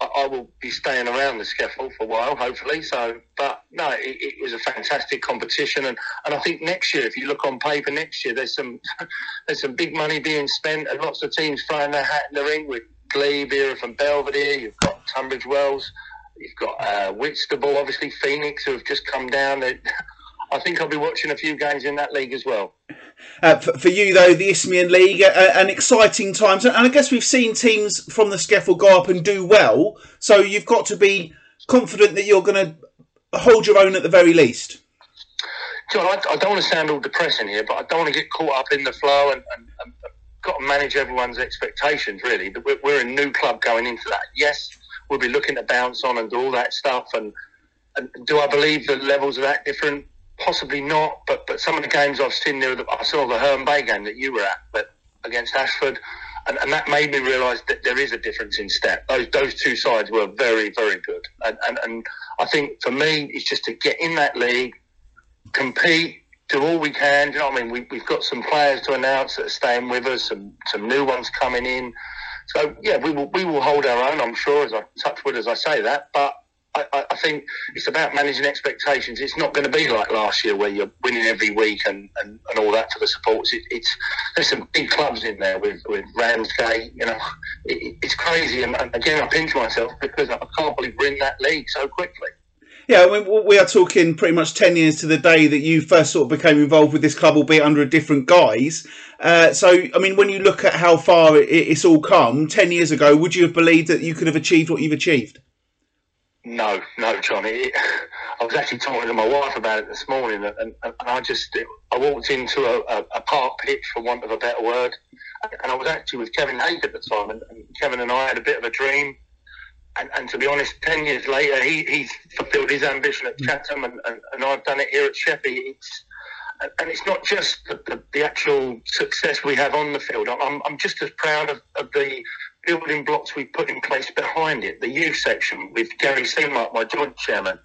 I, will be staying around the SCEFL for a while, hopefully. So, but no, it, it, was a fantastic competition, and, and I think next year, if you look on paper, next year there's some there's some big money being spent, and lots of teams throwing their hat in the ring with Glebe, Erith and Belvedere. You've got Tunbridge Wells, you've got uh, Whitstable, obviously Phoenix, who have just come down. I think I'll be watching a few games in that league as well. Uh, for, for, you though, the Isthmian League, uh, an exciting time, and I guess we've seen teams from the SCEFL go up and do well. So you've got to be confident that you're going to hold your own at the very least. John, I, I, don't want to sound all depressing here, but I don't want to get caught up in the flow and, and, and got to manage everyone's expectations. Really, we're, we're a new club going into that. Yes, we'll be looking to bounce on and do all that stuff, and, and do I believe the levels are that different? Possibly not, but but some of the games I've seen there, I saw the Herne Bay game that you were at, but against Ashford, and, and that made me realise that there is a difference in step. Those those two sides were very very good, and, and and I think for me it's just to get in that league, compete, do all we can. Do you know what I mean? We, we've got some players to announce that are staying with us, some some new ones coming in. So yeah, we will we will hold our own. I'm sure as I touch wood as I say that, but I, I, think it's about managing expectations. It's not going to be like last year where you're winning every week and, and, and all that for the supports. It, it's there's some big clubs in there with, with Ramsgate. You know, it, it's crazy. And, and, again, I pinch myself because I can't believe we're in that league so quickly. Yeah, I mean, we are talking pretty much 10 years to the day that you first sort of became involved with this club, albeit under a different guise. Uh, so, I mean, when you look at how far it, it's all come, 10 years ago, would you have believed that you could have achieved what you've achieved? No, no, Johnny. I was actually talking to my wife about it this morning, and, and I just I walked into a, a, a, park pitch, for want of a better word, and I was actually with Kevin Hake at the time, and, and Kevin and I had a bit of a dream. And, and to be honest, ten years later, he, he's fulfilled his ambition at Chatham, and, and, and I've done it here at Sheppey. It's and it's not just the, the, the, actual success we have on the field. I'm, I'm just as proud of, of the building blocks we put in place behind it. The youth section with Gary Seamark, my joint chairman,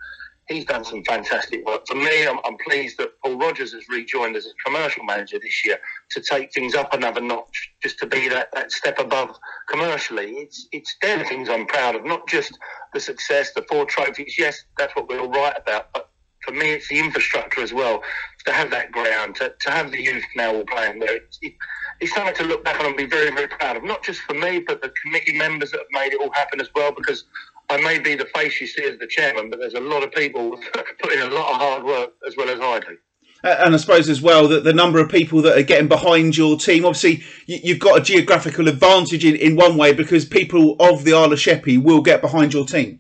he's done some fantastic work. For me, I'm, I'm, pleased that Paul Rogers has rejoined as a commercial manager this year to take things up another notch, just to be that, that step above commercially. It's it's their things I'm proud of, not just the success, the four trophies. Yes, that's what we're all right about, but for me, it's the infrastructure as well. To have that ground, to, to have the youth now all playing there, it, it, it's something to look back on and be very, very proud of. Not just for me, but the committee members that have made it all happen as well. Because I may be the face you see as the chairman, but there's a lot of people putting a lot of hard work as well as I do. And I suppose as well that the number of people that are getting behind your team, obviously you've got a geographical advantage in, in one way because people of the Isle of Sheppey will get behind your team.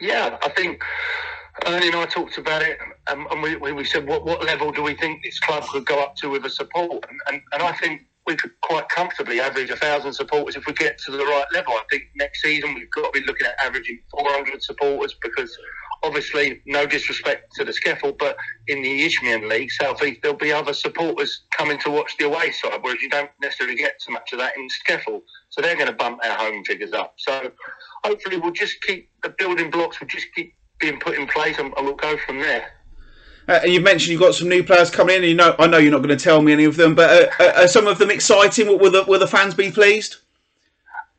Yeah, I think uh, Ernie and I talked about it, um, and we, we, said, what, what level do we think this club could go up to with a support? And, and, and I think we could quite comfortably average a thousand supporters if we get to the right level. I think next season we've got to be looking at averaging 400 supporters because obviously, no disrespect to the SCEFL, but in the Isthmian League, South East, there'll be other supporters coming to watch the away side, whereas you don't necessarily get so much of that in SCEFL. So they're going to bump our home figures up. So hopefully, we'll just keep the building blocks, we'll just keep being put in place, and, and we'll go from there. Uh, and you've mentioned you've got some new players coming in. You know, I know you're not going to tell me any of them, but uh, uh, are some of them exciting? Will the, will the fans be pleased?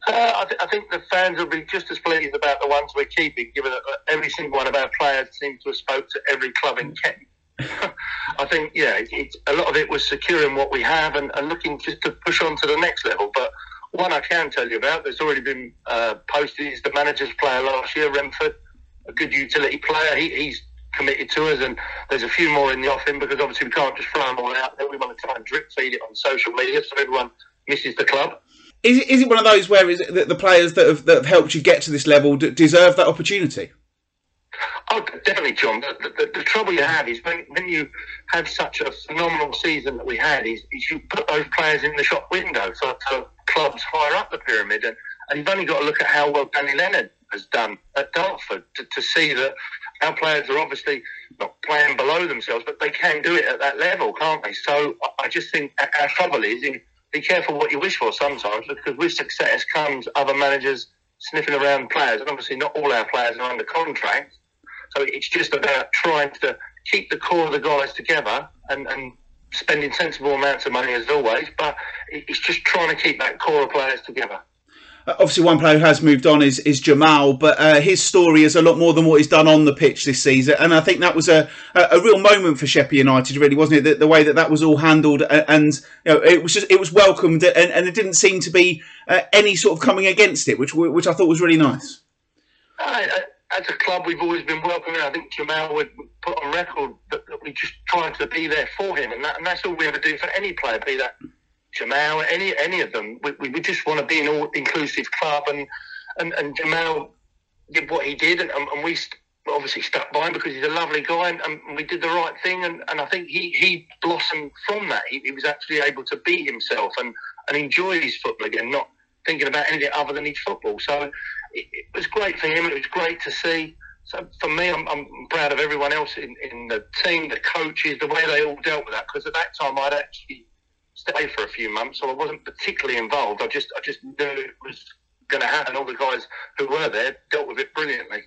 Uh, I, th- I, think the fans will be just as pleased about the ones we're keeping, given that every single one of our players seems to have spoke to every club in Kent I think, yeah, a lot of it was securing what we have and, and, looking just to push on to the next level. But one I can tell you about, that's already been uh, posted, is the manager's player last year, Remford, a good utility player. He, he's committed to us, and there's a few more in the offing because obviously we can't just throw them all out there. We want to try and drip feed it on social media so everyone misses the club. Is it, is it one of those where is it the players that have, that have helped you get to this level deserve that opportunity? Oh, definitely, John. The, the, the, trouble you have is when, when you have such a phenomenal season that we had, is, is you put those players in the shop window for, for clubs higher up the pyramid, and, and you've only got to look at how well Danny Lennon has done at Dartford to, to see that our players are obviously not playing below themselves, but they can do it at that level, can't they? So I just think our trouble is in, be careful what you wish for sometimes, because with success comes other managers sniffing around players, and obviously not all our players are under contract. So it's just about trying to keep the core of the guys together and, and spending sensible amounts of money as always, but it's just trying to keep that core of players together. Obviously, one player who has moved on is, is Jamal, but uh, his story is a lot more than what he's done on the pitch this season. And I think that was a, a, real moment for Sheppey United, really, wasn't it? The, the way that that was all handled, and you know, it was just it was welcomed, and, and it didn't seem to be uh, any sort of coming against it, which which I thought was really nice. I, I, as a club, we've always been welcoming. I think Jamal would put on record that, that we just trying to be there for him, and, that, and that's all we ever do for any player, be that Jamal, any any of them. We, we just want to be an all inclusive club, and, and and Jamal did what he did, and, and we obviously stuck by him because he's a lovely guy, and, and we did the right thing, and, and I think he, he blossomed from that. He, he was actually able to be himself and, and enjoy his football again, not thinking about anything other than his football. So it, it, was great for him. and It was great to see. So for me, I'm, I'm proud of everyone else in, in the team, the coaches, the way they all dealt with that. Because at that time, I'd actually stayed for a few months, so I wasn't particularly involved. I just I just knew it was going to happen. All the guys who were there dealt with it brilliantly.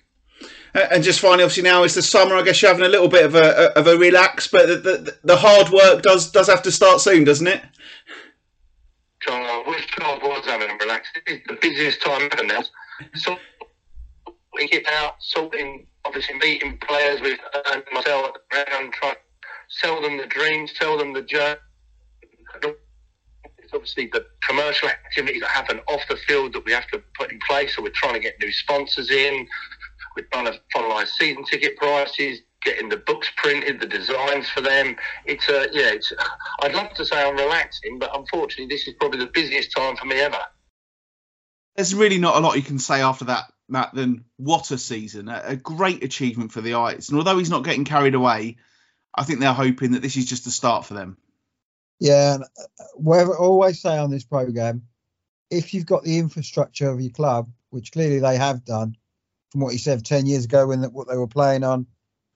Uh, and just finally, obviously now it's the summer. I guess you're having a little bit of a of a relax, but the, the, the hard work does does have to start soon, doesn't it? John, I wish I was having a relax. It's the busiest time ever now. So we get out, sorting, obviously meeting players with uh, myself around, trying to sell them the dreams, sell them the journey. It's obviously the commercial activities that happen off the field that we have to put in place. So we're trying to get new sponsors in. We're trying to finalise season ticket prices, getting the books printed, the designs for them. It's a yeah. It's. I'd love to say I'm relaxing, but unfortunately, this is probably the busiest time for me ever. There's really not a lot you can say after that, Matt. Than what a season! A, a great achievement for the Ites, and although he's not getting carried away, I think they're hoping that this is just a start for them. Yeah, and uh, whatever I always say on this program, if you've got the infrastructure of your club, which clearly they have done, from what he said ten years ago when the, what they were playing on,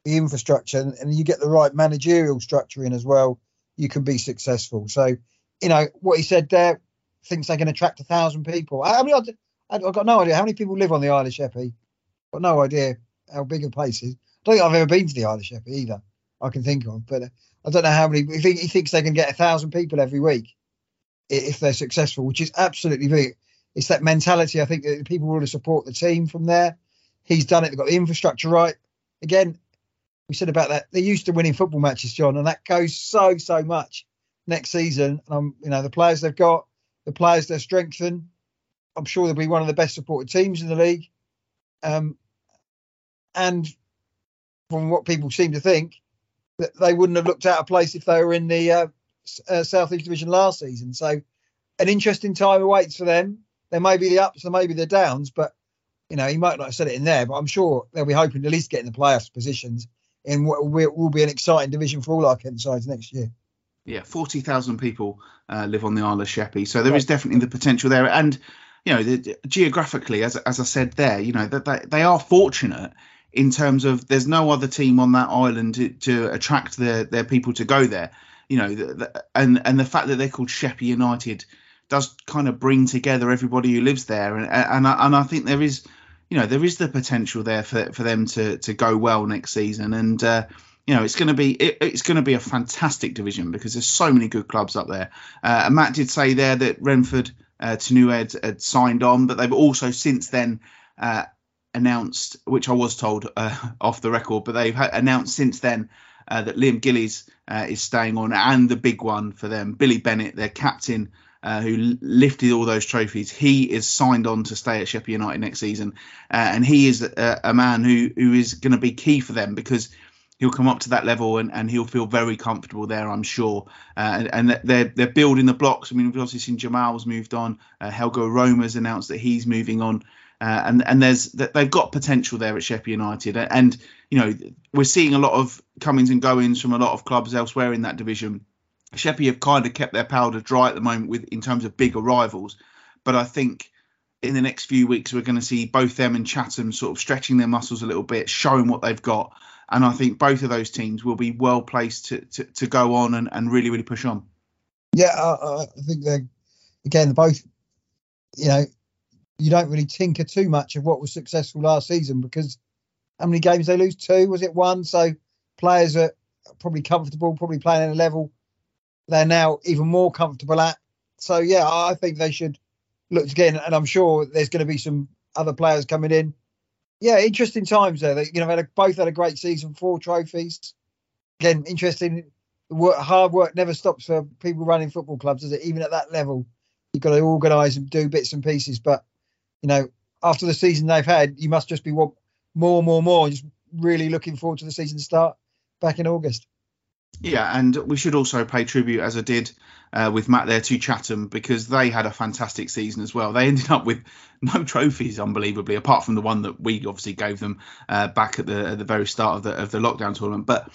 the infrastructure and you get the right managerial structure in as well, you can be successful. So, you know, what he said there, thinks they can attract a thousand people. I, mean, I, have got no idea how many people live on the Isle of Sheppey. Got no idea how big a place is. I don't think I've ever been to the Isle of Sheppey either. I can think of, but I don't know how many. He, think, he thinks they can get a thousand people every week if they're successful, which is absolutely big. It's that mentality. I think that people want to support the team from there. He's done it. They've got the infrastructure right. Again, we said about that. They're used to winning football matches, John, and that goes so so much next season. And um, you know the players they've got, the players they're strengthened. I'm sure they'll be one of the best supported teams in the league. Um, and from what people seem to think, they wouldn't have looked out of place if they were in the uh, uh, Southeast Division last season. So, an interesting time awaits for them. There may be the ups, there may be the downs, but you know he might not have said it in there. But I'm sure they'll be hoping to at least get in the playoffs positions in what will be an exciting division for all our Kent sides next year. Yeah, forty thousand people uh, live on the Isle of Sheppey, so there right. is definitely the potential there. And you know, the, geographically, as as I said there, you know that they, they are fortunate in terms of there's no other team on that island to, to attract their their people to go there. You know, the, the, and and the fact that they're called Sheppey United does kind of bring together everybody who lives there, and and I, and I think there is you know there is the potential there for for them to to go well next season, and uh, you know it's going to be it, it's going to be a fantastic division because there's so many good clubs up there. Uh, and Matt did say there that Renford uh, had, had signed on, but they've also since then. Uh, announced, which I was told uh, off the record, but they've announced since then uh, that Liam Gillies uh, is staying on, and the big one for them, Billy Bennett, their captain, uh, who lifted all those trophies. He is signed on to stay at Sheppey United next season, uh, and he is a, a man who who is going to be key for them because he'll come up to that level and, and he'll feel very comfortable there, I'm sure. Uh, and, and, they're they're building the blocks. I mean, we've obviously seen Jamal's moved on. Uh, Helge Roma's announced that he's moving on. Uh, and and there's they've got potential there at Sheppey United, and you know we're seeing a lot of comings and goings from a lot of clubs elsewhere in that division. Sheppey have kind of kept their powder dry at the moment with in terms of big arrivals, but I think in the next few weeks we're going to see both them and Chatham sort of stretching their muscles a little bit, showing what they've got, and I think both of those teams will be well placed to, to, to go on and, and really really push on. Yeah, I, I think they're again both. You know, you don't really tinker too much of what was successful last season because how many games they lose? Two was it one? So players are probably comfortable, probably playing at a level they're now even more comfortable at. So yeah, I think they should look again, and I'm sure there's going to be some other players coming in yeah, interesting times there. They, you know, had a, both had a great season, four trophies. Again, interesting. Work, hard work never stops for people running football clubs, does it? Even at that level, you've got to organise and do bits and pieces. But you know, after the season they've had, you must just be more, more, more, more. Just really looking forward to the season start back in August. Yeah, and we should also pay tribute, as I did uh, with Matt there, to Chatham because they had a fantastic season as well. They ended up with no trophies, unbelievably, apart from the one that we obviously gave them uh, back at the at the very start of the of the lockdown tournament. But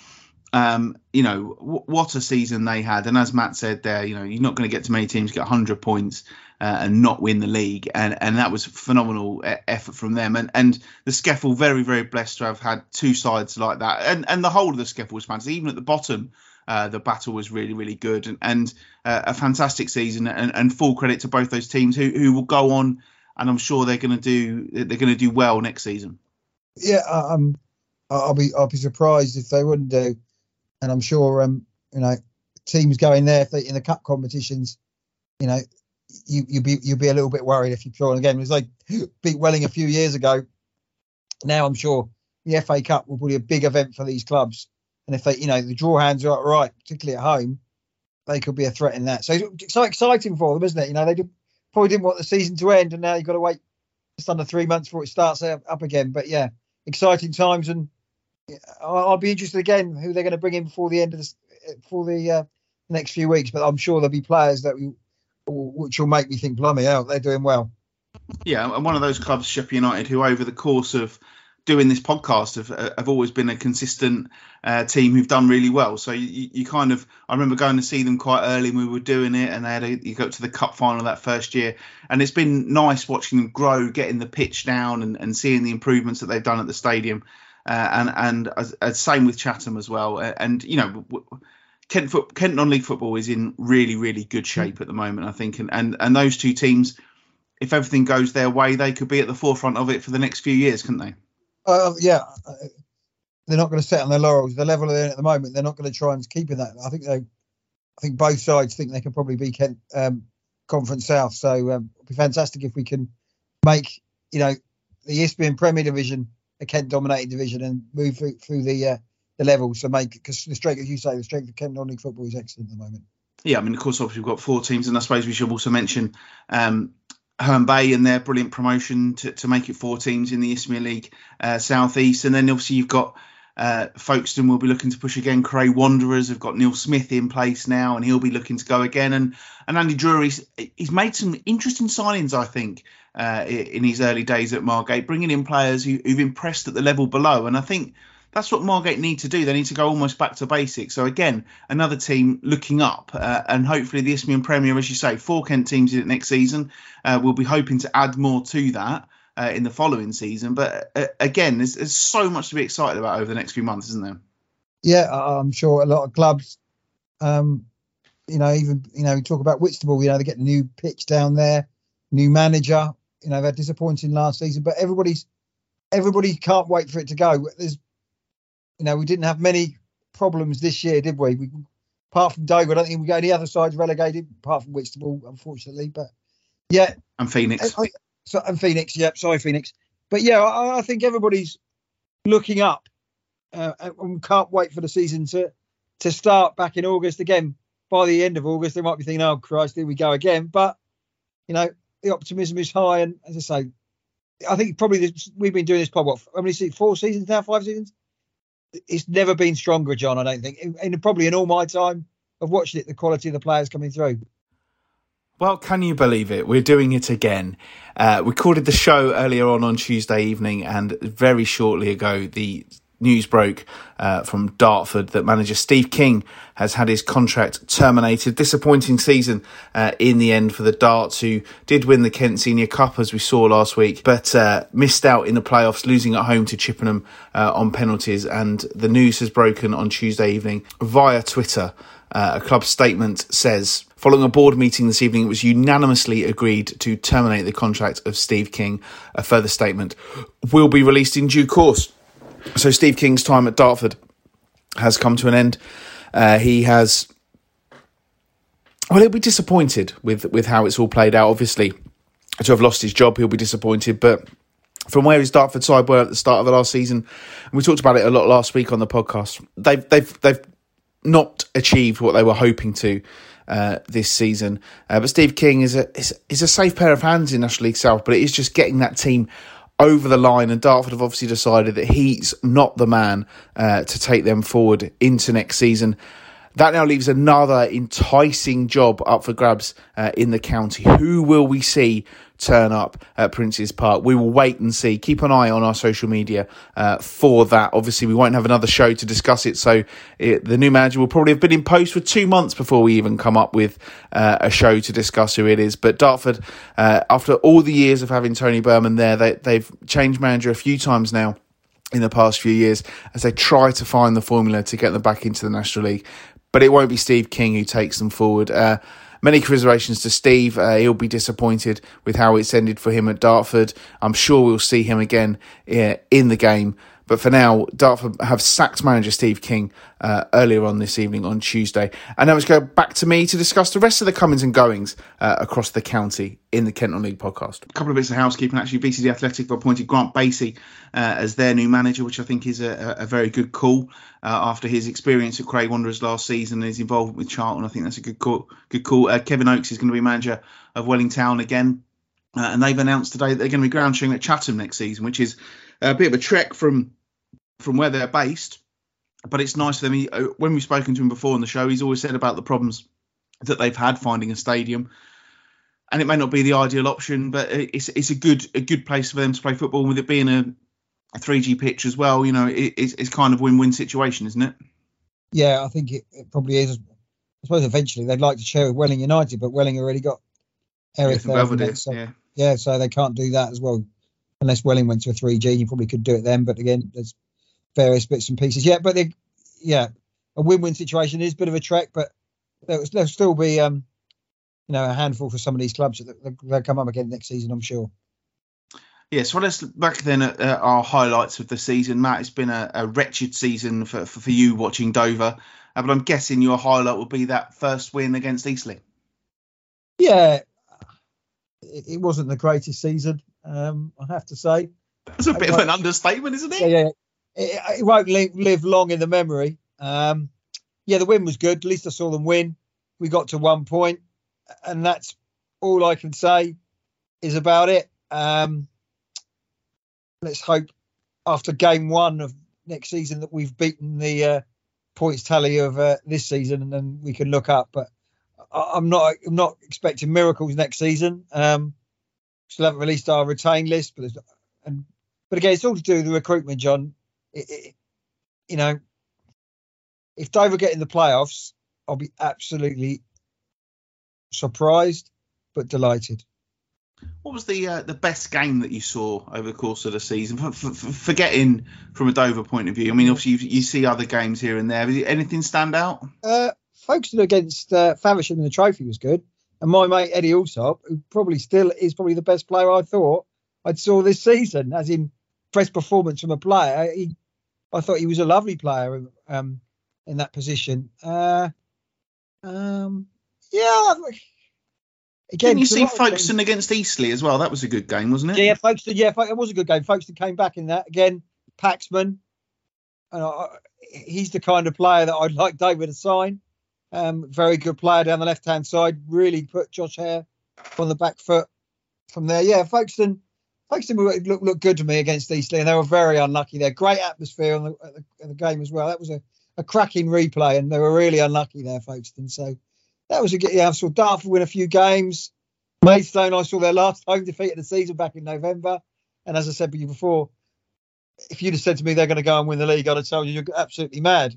um, you know w- what a season they had, and as Matt said there, you know you're not going to get too many teams get 100 points uh, and not win the league, and and that was phenomenal effort from them. And and the SCEFL very very blessed to have had two sides like that, and and the whole of the SCEFL was fantastic. Even at the bottom, uh, the battle was really really good, and and uh, a fantastic season, and, and full credit to both those teams who who will go on, and I'm sure they're going to do they're going to do well next season. Yeah, um, I'll be I'll be surprised if they wouldn't do, and I'm sure um you know teams going there if they, in the cup competitions, you know you you be you'll be a little bit worried if you draw again. It was like beat Welling a few years ago. Now I'm sure the FA Cup will be a big event for these clubs, and if they you know the draw hands are right, particularly at home, they could be a threat in that. So it's so exciting for them, isn't it? You know they did, probably didn't want the season to end, and now you've got to wait just under three months before it starts up again. But yeah, exciting times, and I'll be interested again who they're going to bring in before the end of this for the uh, next few weeks. But I'm sure there'll be players that we which will make me think, blimey, out they're doing well. Yeah, and one of those clubs, Sheppey United, who over the course of doing this podcast have, uh, have always been a consistent uh, team who've done really well. So you, you, kind of, I remember going to see them quite early when we were doing it, and they had a, you go to the cup final that first year, and it's been nice watching them grow, getting the pitch down, and, and seeing the improvements that they've done at the stadium. Uh, and and as, as same with Chatham as well. And you know, Kent foot, Kent non-league football is in really really good shape at the moment, I think, and and and those two teams, if everything goes their way, they could be at the forefront of it for the next few years, couldn't they? Uh, yeah, they're not going to sit on their laurels. The level they're in at the moment, they're not going to try and keep in that. I think they, I think both sides think they can probably be Kent um, Conference South. So um, it'd be fantastic if we can make you know the Isthmian Premier Division a Kent dominated division and move through, through the uh, the level. So make because the strength, as you say, the strength of Kent non-league football is excellent at the moment. Yeah, I mean, of course, obviously we've got four teams, and I suppose we should also mention um, Herne Bay and their brilliant promotion to, to make it four teams in the Isthmian League uh, Southeast, and then obviously you've got uh, Folkestone will be looking to push again. Cray Wanderers have got Neil Smith in place now, and he'll be looking to go again. And and Andy Drury's he's made some interesting signings, I think, uh, in his early days at Margate, bringing in players who, who've impressed at the level below. And I think that's what Margate need to do. They need to go almost back to basics. So again, another team looking up, uh, and hopefully the Isthmian Premier, as you say, four Kent teams in it next season. Uh, we'll be hoping to add more to that uh, in the following season. But uh, again, there's, there's, so much to be excited about over the next few months, isn't there? Yeah, I'm sure a lot of clubs. Um, you know, even you know, we talk about Whitstable. You know, they get a new pitch down there, new manager. You know, they're disappointing last season, but everybody's everybody can't wait for it to go. There's you know, we didn't have many problems this year, did we? we apart from Dover, I don't think we got any other sides relegated, apart from Whitstable, unfortunately. But yeah, and Phoenix. I, so, and Phoenix, yep. Sorry, Phoenix. But yeah, I, I think everybody's looking up uh, and can't wait for the season to to start back in August again. By the end of August, they might be thinking, "Oh Christ, here we go again." But you know, the optimism is high, and as I say, I think probably this, we've been doing this pod what how many seasons? Four seasons now, five seasons. It's never been stronger, John. I don't think, and probably in all my time of watching it, the quality of the players coming through. Well, can you believe it? We're doing it again. Uh, we recorded the show earlier on on Tuesday evening, and very shortly ago, the news broke uh, from Dartford that manager Steve King has had his contract terminated. Disappointing season uh, in the end for the Darts, who did win the Kent Senior Cup as we saw last week, but uh, missed out in the playoffs, losing at home to Chippenham uh, on penalties. And the news has broken on Tuesday evening via Twitter. Uh, a club statement says Following a board meeting this evening, it was unanimously agreed to terminate the contract of Steve King. A further statement will be released in due course. So Steve King's time at Dartford has come to an end. Uh, he has. Well, he'll be disappointed with with how it's all played out. Obviously, to have lost his job, he'll be disappointed. But from where his Dartford side were at the start of the last season, and we talked about it a lot last week on the podcast. They've they've they've not achieved what they were hoping to uh, this season. Uh, but Steve King is a is, is a safe pair of hands in National League South, but it is just getting that team over the line, and Dartford have obviously decided that he's not the man uh, to take them forward into next season. That now leaves another enticing job up for grabs uh, in the county. Who will we see turn up at Prince's Park. We will wait and see. Keep an eye on our social media uh, for that. Obviously, we won't have another show to discuss it, so it, the new manager will probably have been in post for two months before we even come up with uh, a show to discuss who it is. But Dartford, uh, after all the years of having Tony Burman there, they, they've changed manager a few times now in the past few years as they try to find the formula to get them back into the National League. But it won't be Steve King who takes them forward. Uh, Many commiserations to Steve. Uh, he'll be disappointed with how it's ended for him at Dartford. I'm sure we'll see him again uh, in the game. But for now, Dartford have sacked manager Steve King uh, earlier on this evening on Tuesday. And now let's go back to me to discuss the rest of the comings and goings uh, across the county in the Kent Non-League podcast. A couple of bits of housekeeping. Actually, BCD Athletic have appointed Grant Basey uh, as their new manager, which I think is a, a very good call uh, after his experience at Cray Wanderers last season and his involvement with Charlton. I think that's a good call. Good call. Uh, Kevin Oakes is going to be manager of Welling Town again. Uh, and they've announced today that they're going to be ground at Chatham next season, which is a bit of a trek from from where they're based. But it's nice for them. He, uh, when we've spoken to him before on the show, he's always said about the problems that they've had finding a stadium. And it may not be the ideal option, but it's it's a good a good place for them to play football. with it being a, a 3G pitch as well, you know, it, it's, it's kind of win-win situation, isn't it? Yeah, I think it, it, probably is. I suppose eventually they'd like to share with Welling United, but Welling already got Eric yeah, there. So, yeah. yeah, so they can't do that as well unless Welling went to a 3G. You probably could do it then, but again, there's various bits and pieces. Yeah, but they, yeah, a win-win situation is a bit of a trek, but there'll, there'll still be, um, you know, a handful for some of these clubs that they'll come up again next season, I'm sure. Yeah, so let's look back then at uh, our highlights of the season. Matt, it's been a, a wretched season for, for, for, you watching Dover, uh, but I'm guessing your highlight will be that first win against Eastleigh. Yeah, it, it wasn't the greatest season, um, I have to say. That's a bit of an understatement, isn't it? Yeah, yeah it, it won't live, live, long in the memory. Um, yeah, the win was good. At least I saw them win. We got to one point, and that's all I can say is about it. Um, let's hope after game one of next season that we've beaten the uh, points tally of uh, this season, and then we can look up. But I, am not I'm not expecting miracles next season. Um, still haven't released our retained list, but and but again, it's all to do with the recruitment, John it, it, you know, if Dover get in the playoffs, I'll be absolutely surprised but delighted. What was the uh, the best game that you saw over the course of the season? For, for forgetting from a Dover point of view, I mean, obviously you, you see other games here and there. Anything stand out? Uh, Folkestone against uh, Faversham in the trophy was good, and my mate Eddie Allsop, who probably still is probably the best player I thought I'd saw this season, as in best performance from a player. He I thought he was a lovely player um, in that position. Uh, um, yeah. Again, Didn't you see Folkestone against Eastleigh as well? That was a good game, wasn't it? Yeah, Folkestone. Yeah, it was a good game. Folkestone came back in that again. Paxman, and I, he's the kind of player that I'd like David to sign. Um, very good player down the left hand side. Really put Josh Hare on the back foot from there. Yeah, Folkestone. Folkestone looked look, look good to me against Eastleigh, and they were very unlucky there. Great atmosphere on the, the, the game as well. That was a, a cracking replay, and they were really unlucky there, Folkestone. So that was a good. Yeah, I saw Dartford win a few games. Maidstone, I saw their last home defeat of the season back in November. And as I said before, if you'd have said to me they're going to go and win the league, I'd have told you you're absolutely mad.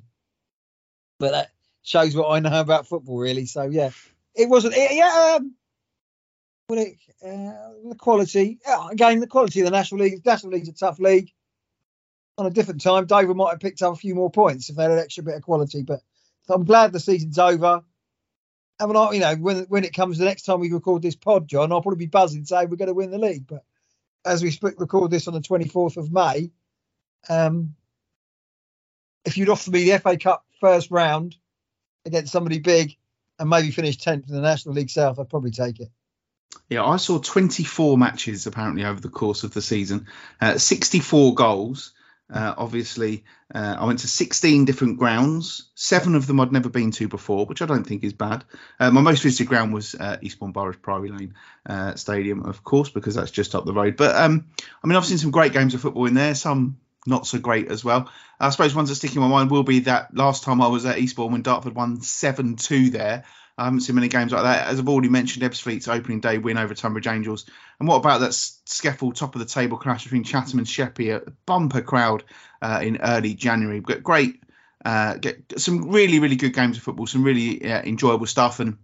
But that shows what I know about football, really. So yeah, it wasn't. Yeah, um, it, uh, the quality again, the quality of the National League. National League's a tough league. On a different time, Dover might have picked up a few more points if they had an extra bit of quality. But I'm glad the season's over. I mean, you know, when when it comes the next time we record this pod, John, I'll probably be buzzing saying we're going to win the league. But as we record this on the 24th of May, um, if you'd offer me the FA Cup first round against somebody big and maybe finish 10th in the National League South, I'd probably take it. Yeah, I saw 24 matches apparently over the course of the season, uh, 64 goals. Uh, obviously, uh, I went to 16 different grounds. Seven of them I'd never been to before, which I don't think is bad. Uh, my most visited ground was uh, Eastbourne Borough's Priory Lane uh, Stadium, of course, because that's just up the road. But um, I mean, I've seen some great games of football in there. Some not so great as well. I suppose ones that stick in my mind will be that last time I was at Eastbourne when Dartford won 7 2 there. I haven't seen many games like that. As I've already mentioned, Ebbsfleet's opening day win over Tonbridge Angels. And what about that SCEFL top of the table clash between Chatham and Sheppey? A bumper crowd uh, in early January. Got great, uh, get some really, really good games of football, some really uh, enjoyable stuff. And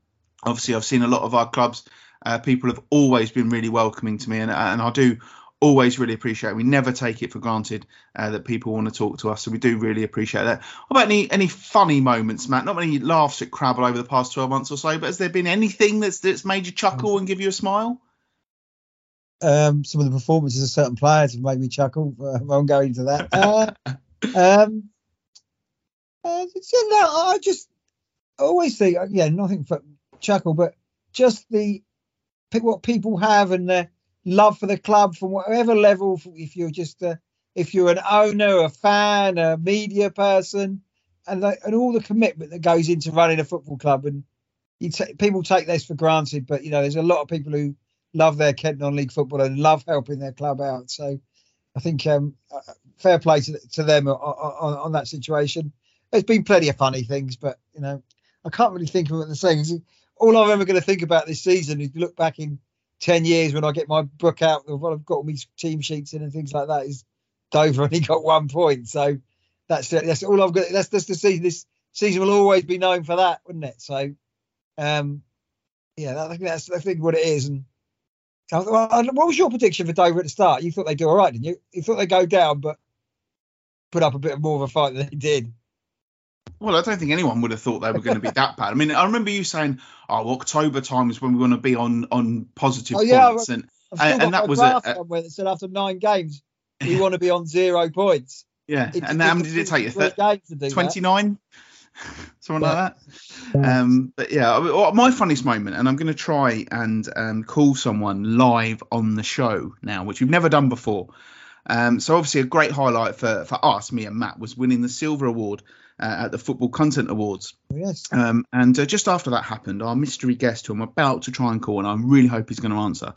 obviously, I've seen a lot of our clubs. Uh, people have always been really welcoming to me, and, and I do always really appreciate. We never take it for granted uh, that people want to talk to us, so we do really appreciate that. What about any any funny moments, Matt? Not many laughs at Crabble over the past twelve months or so, but has there been anything that's that's made you chuckle and give you a smile? Um, some of the performances of certain players have made me chuckle. I won't go into that. Uh, um, uh, no, I just always think, uh, yeah, nothing for chuckle, but just the pick what people have and their love for the club from whatever level. If you're just a, if you're an owner, a fan, a media person, and and all the commitment that goes into running a football club, and t- people take this for granted, but you know there's a lot of people who love their Kent non-league football and love helping their club out. So I think um, uh, fair play to, to them on, on, on, that situation. There's been plenty of funny things, but you know I can't really think of what the things. All I'm ever going to think about this season is look back in 10 years when I get my book out what I've got all my team sheets in and things like that is Dover only got one point. So that's it. That's all I've got. That's just the season. This season will always be known for that, wouldn't it? So, um, yeah, I think that's I think what it is. And what was your prediction for Dover at the start? You thought they'd do all right, didn't you? You thought they'd go down, but put up a bit more of a fight than they did. Well, I don't think anyone would have thought they were going to be that bad. I mean, I remember you saying, "Oh, October time is when we want to be on on positive oh, yeah, points," and and, and, that was a, a where it said after nine games we want to be on zero points. Yeah, it, and how many did it take you? Twenty nine, something yeah. like that. Um, but yeah, my funniest moment, and I'm going to try and um, call someone live on the show now, which we've never done before. Um, so obviously a great highlight for for us, me and Matt, was winning the silver award uh, at the Football Content Awards. Oh, yes. Um, and uh, just after that happened, our mystery guest, who I'm about to try and call, and I really hope he's going to answer,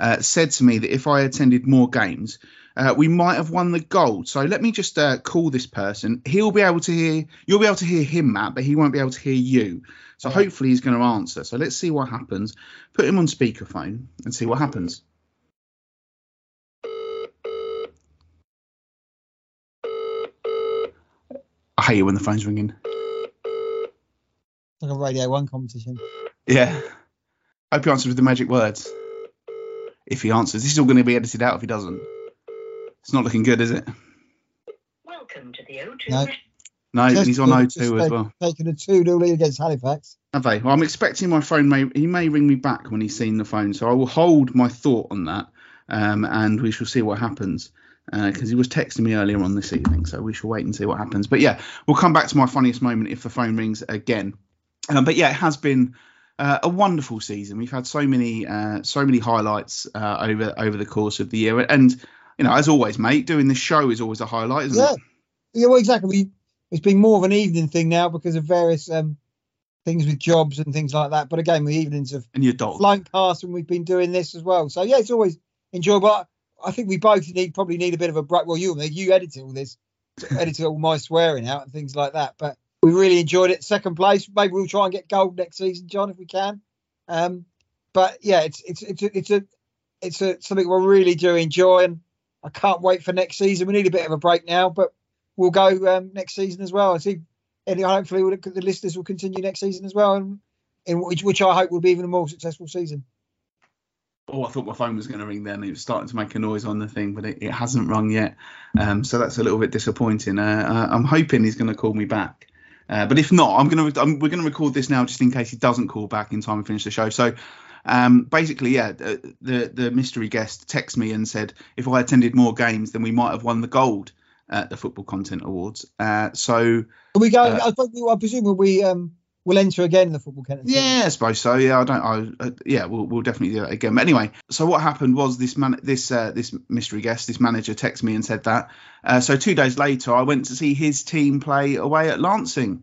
uh, said to me that if I attended more games, uh, we might have won the gold. So let me just uh, call this person. He'll be able to hear, you'll be able to hear him, Matt, but he won't be able to hear you. So yeah. hopefully he's going to answer. So let's see what happens. Put him on speakerphone and see what happens. Hate it when the phone's ringing. Like a Radio 1 competition. Yeah. Hope he answers with the magic words. If he answers. This is all going to be edited out if he doesn't. It's not looking good, is it? Welcome to the O2. No. No, just he's on O2 as well. Taking a 2 0 lead against Halifax. Have they? Well, I'm expecting my phone may he may ring me back when he's seen the phone, so I will hold my thought on that, um, and we shall see what happens because uh, he was texting me earlier on this evening. So we shall wait and see what happens. But yeah, we'll come back to my funniest moment if the phone rings again. Um, but yeah, it has been uh, a wonderful season. We've had so many, uh, so many highlights uh, over over the course of the year, and you know, as always, mate, doing this show is always a highlight, isn't yeah. it? Yeah, well, exactly. It's been more of an evening thing now because of various um, things with jobs and things like that. But again, the evenings have And your dog. flown past and we've been doing this as well. So yeah, it's always enjoyable. I, think we both need probably need a bit of a break. Well, you you edited all this, edited all my swearing out and things like that. But we really enjoyed it. Second place. Maybe we'll try and get gold next season, John, if we can. Um, but yeah, it's it's it's a, it's a it's a something we really do enjoy, and I can't wait for next season. We need a bit of a break now, but we'll go um, next season as well. I see, and hopefully we'll, the listeners will continue next season as well, and in which, which I hope will be even a more successful season. Oh, I thought my phone was going to ring then. It was starting to make a noise on the thing, but it, it hasn't rung yet. Um, so that's a little bit disappointing. Uh, I'm hoping he's going to call me back. Uh, but if not, I'm going to I'm, we're going to record this now just in case he doesn't call back in time to finish the show. So um, basically, yeah, the, the the mystery guest texted me and said if I attended more games, then we might have won the gold at the Football Content Awards. Uh, so Are we go? Uh, I, think we- I presume will we um will enter again in the football Kenneth. Yeah, I suppose so. Yeah, I don't. I uh, yeah, we'll we'll definitely do that again. But anyway, so what happened was this man, this uh, this mystery guest, this manager, texted me and said that. Uh, so two days later, I went to see his team play away at Lancing,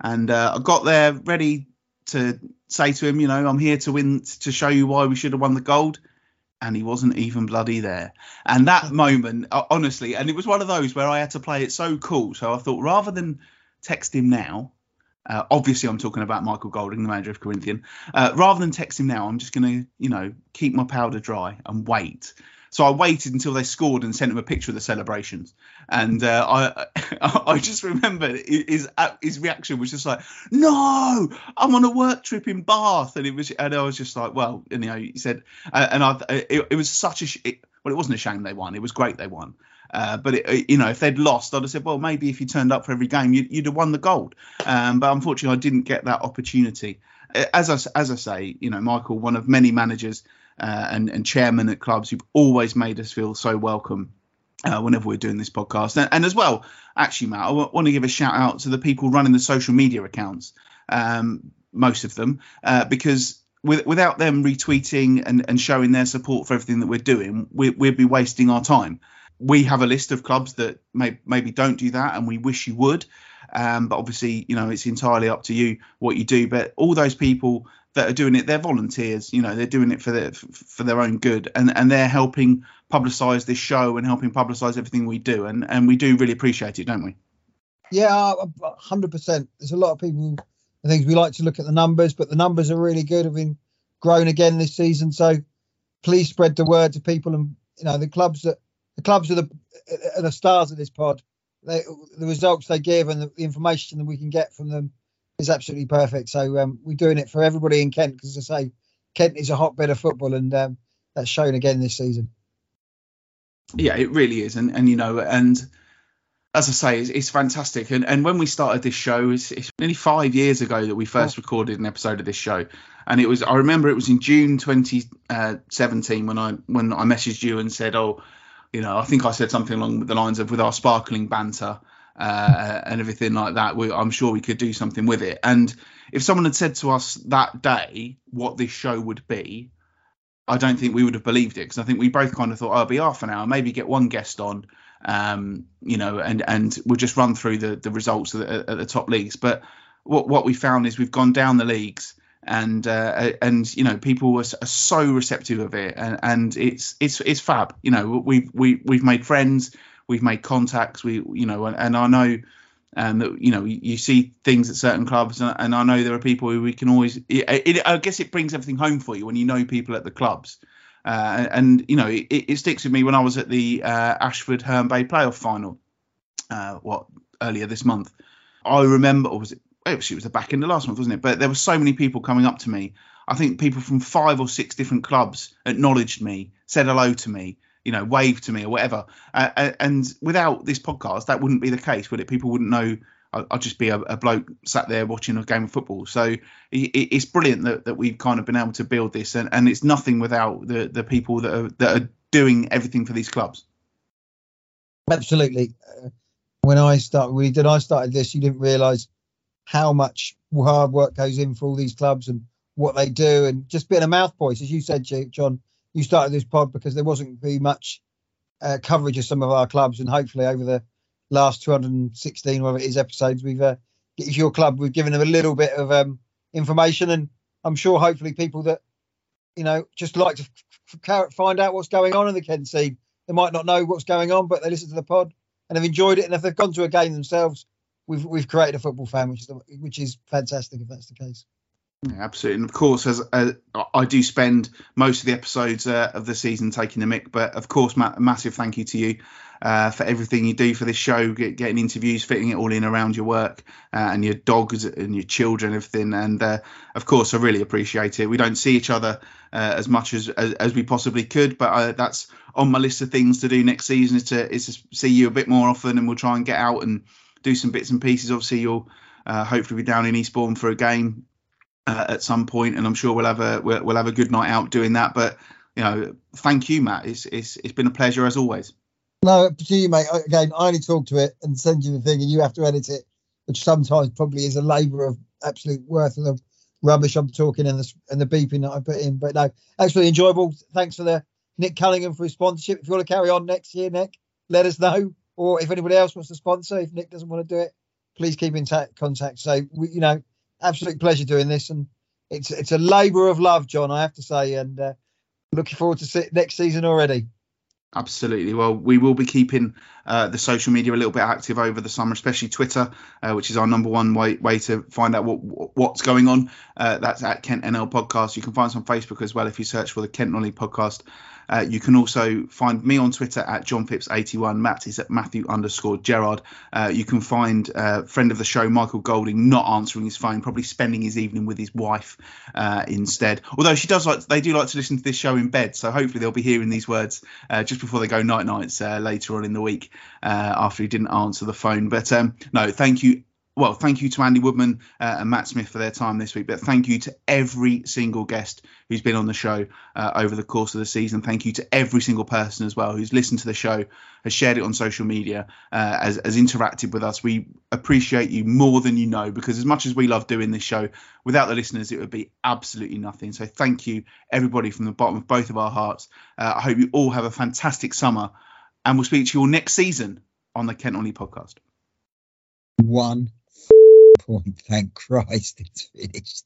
and uh, I got there ready to say to him, you know, I'm here to win to show you why we should have won the gold. And he wasn't even bloody there. And that moment, honestly, and it was one of those where I had to play it so cool. So I thought rather than text him now, uh, obviously, I'm talking about Michael Golding, the manager of Corinthian. Uh, rather than text him now, I'm just going to, you know, keep my powder dry and wait. So I waited until they scored and sent him a picture of the celebrations. And uh, I, I just remember his his reaction was just like, "No, I'm on a work trip in Bath," and it was, and I was just like, "Well," you know, he said, uh, and I, it, it was such a, sh- it, well, it wasn't a shame they won. It was great they won. Uh, but it, you know, if they'd lost, I'd have said, well, maybe if you turned up for every game, you'd, you'd have won the gold. Um, but unfortunately, I didn't get that opportunity. Uh, As I as I say, you know, Michael, one of many managers uh, and and chairman at clubs who've always made us feel so welcome. Uh, whenever we're doing this podcast, and, and as well, actually, Matt, I want to give a shout out to the people running the social media accounts, um, most of them, uh, because with, without them retweeting and, and showing their support for everything that we're doing, we, we'd be wasting our time we have a list of clubs that may, maybe don't do that, and we wish you would. Um, but obviously, you know, it's entirely up to you what you do. But all those people that are doing it, they're volunteers. You know, they're doing it for their for their own good, and and they're helping publicise this show and helping publicise everything we do, and and we do really appreciate it, don't we? Yeah, hundred percent. There's a lot of people. I think we like to look at the numbers, but the numbers are really good. Have been grown again this season. So please spread the word to people, and you know the clubs that the clubs are the are the stars of this pod. They, the results they give and the, information that we can get from them is absolutely perfect. So um, we're doing it for everybody in Kent because, as I say, Kent is a hotbed of football, and um, that's shown again this season. Yeah, it really is, and and you know, and as I say, it's, it's fantastic. And and when we started this show, it's, it's nearly five years ago that we first recorded an episode of this show, and it was I remember it was in June 2017 when I when I messaged you and said, oh you know, I think I said something along the lines of with our sparkling banter uh, and everything like that, we, I'm sure we could do something with it. And if someone had said to us that day what this show would be, I don't think we would have believed it because I think we both kind of thought, oh, it'll be half an hour, maybe get one guest on, um, you know, and and we'll just run through the the results at the, at the top leagues. But what what we found is we've gone down the leagues and uh, and you know people are, so receptive of it. And, and it's it's it's fab. You know we've we, we've made friends. We've made contacts. We you know and, and i know um, that you know you, you, see things at certain clubs and, and, i know there are people who we can always it, it, i guess it brings everything home for you when you know people at the clubs. Uh, and you know it, it, sticks with me when i was at the uh, ashford herne bay playoff final uh, what earlier this month. I remember or was it actually it was the back end of last month, wasn't it? But there were so many people coming up to me. I think people from five or six different clubs acknowledged me, said hello to me, you know, waved to me or whatever. Uh, and without this podcast, that wouldn't be the case, would it? People wouldn't know. I'd just be a, a bloke sat there watching a game of football. So it, it's brilliant that, that we've kind of been able to build this, and, and it's nothing without the the people that are that are doing everything for these clubs. Absolutely. Uh, when I started, we did. I started this. You didn't realise how much hard work goes in for all these clubs and what they do, and just being a mouthpiece, as you said, John. You started this pod because there wasn't be much uh, coverage of some of our clubs, and hopefully over the last 216 whatever it is episodes we've uh, if your club we've given them a little bit of um, information and i'm sure hopefully people that you know just like to f- find out what's going on in the kent scene they might not know what's going on but they listen to the pod and have enjoyed it and if they've gone to a game themselves we've we've created a football fan which is which is fantastic if that's the case yeah, absolutely, and of course, as uh, I do spend most of the episodes uh, of the season taking the mic, but of course, ma- massive thank you to you uh, for everything you do for this show, get, getting interviews, fitting it all in around your work uh, and your dogs and your children, everything. And uh, of course, I really appreciate it. We don't see each other uh, as much as, as, as we possibly could, but that's on my list of things to do next season is to is to see you a bit more often, and we'll try and get out and do some bits and pieces. Obviously, you'll hopefully be down in Eastbourne for a game uh, at some point, and I'm sure we'll have a we'll, we'll, have a good night out doing that. But you know, thank you, Matt. It's it's it's been a pleasure as always. No, to you, mate. Again, I only talk to it and send you the thing, and you have to edit it, which sometimes probably is a labour of absolute worth of rubbish I'm talking and the and the beeping that I put in. But no, actually enjoyable. Thanks for the Nick Cunningham for his sponsorship. If you want to carry on next year, Nick, let us know. Or if anybody else wants to sponsor, if Nick doesn't want to do it, please keep in t- contact. So we, you know, absolute pleasure doing this, and it's it's a labour of love, John. I have to say, and uh, looking forward to see next season already. Absolutely. Well, we will be keeping uh, the social media a little bit active over the summer, especially Twitter, uh, which is our number one way, way to find out what what's going on. Uh, that's at Kent NL Podcast. You can find us on Facebook as well if you search for the Kent Non-League Podcast. Uh, you can also find me on Twitter at John Phipps81. Matt is at Matthew underscore Gerard. Uh, you can find uh, friend of the show Michael Golding not answering his phone, probably spending his evening with his wife uh, instead. Although she does like, they do like to listen to this show in bed, so hopefully they'll be hearing these words uh, just before they go night nights uh, later on in the week after he didn't answer the phone. But um, no, thank you well, thank you to Andy Woodman uh, and Matt Smith for their time this week, but thank you to every single guest who's been on the show uh, over the course of the season. Thank you to every single person as well who's listened to the show, has shared it on social media, uh, has, has interacted with us. We appreciate you more than you know because as much as we love doing this show, without the listeners, it would be absolutely nothing. So thank you, everybody, from the bottom of both of our hearts. Uh, I hope you all have a fantastic summer, and we'll speak to you all next season on the Kent Only podcast. One point. Thank Christ it's finished.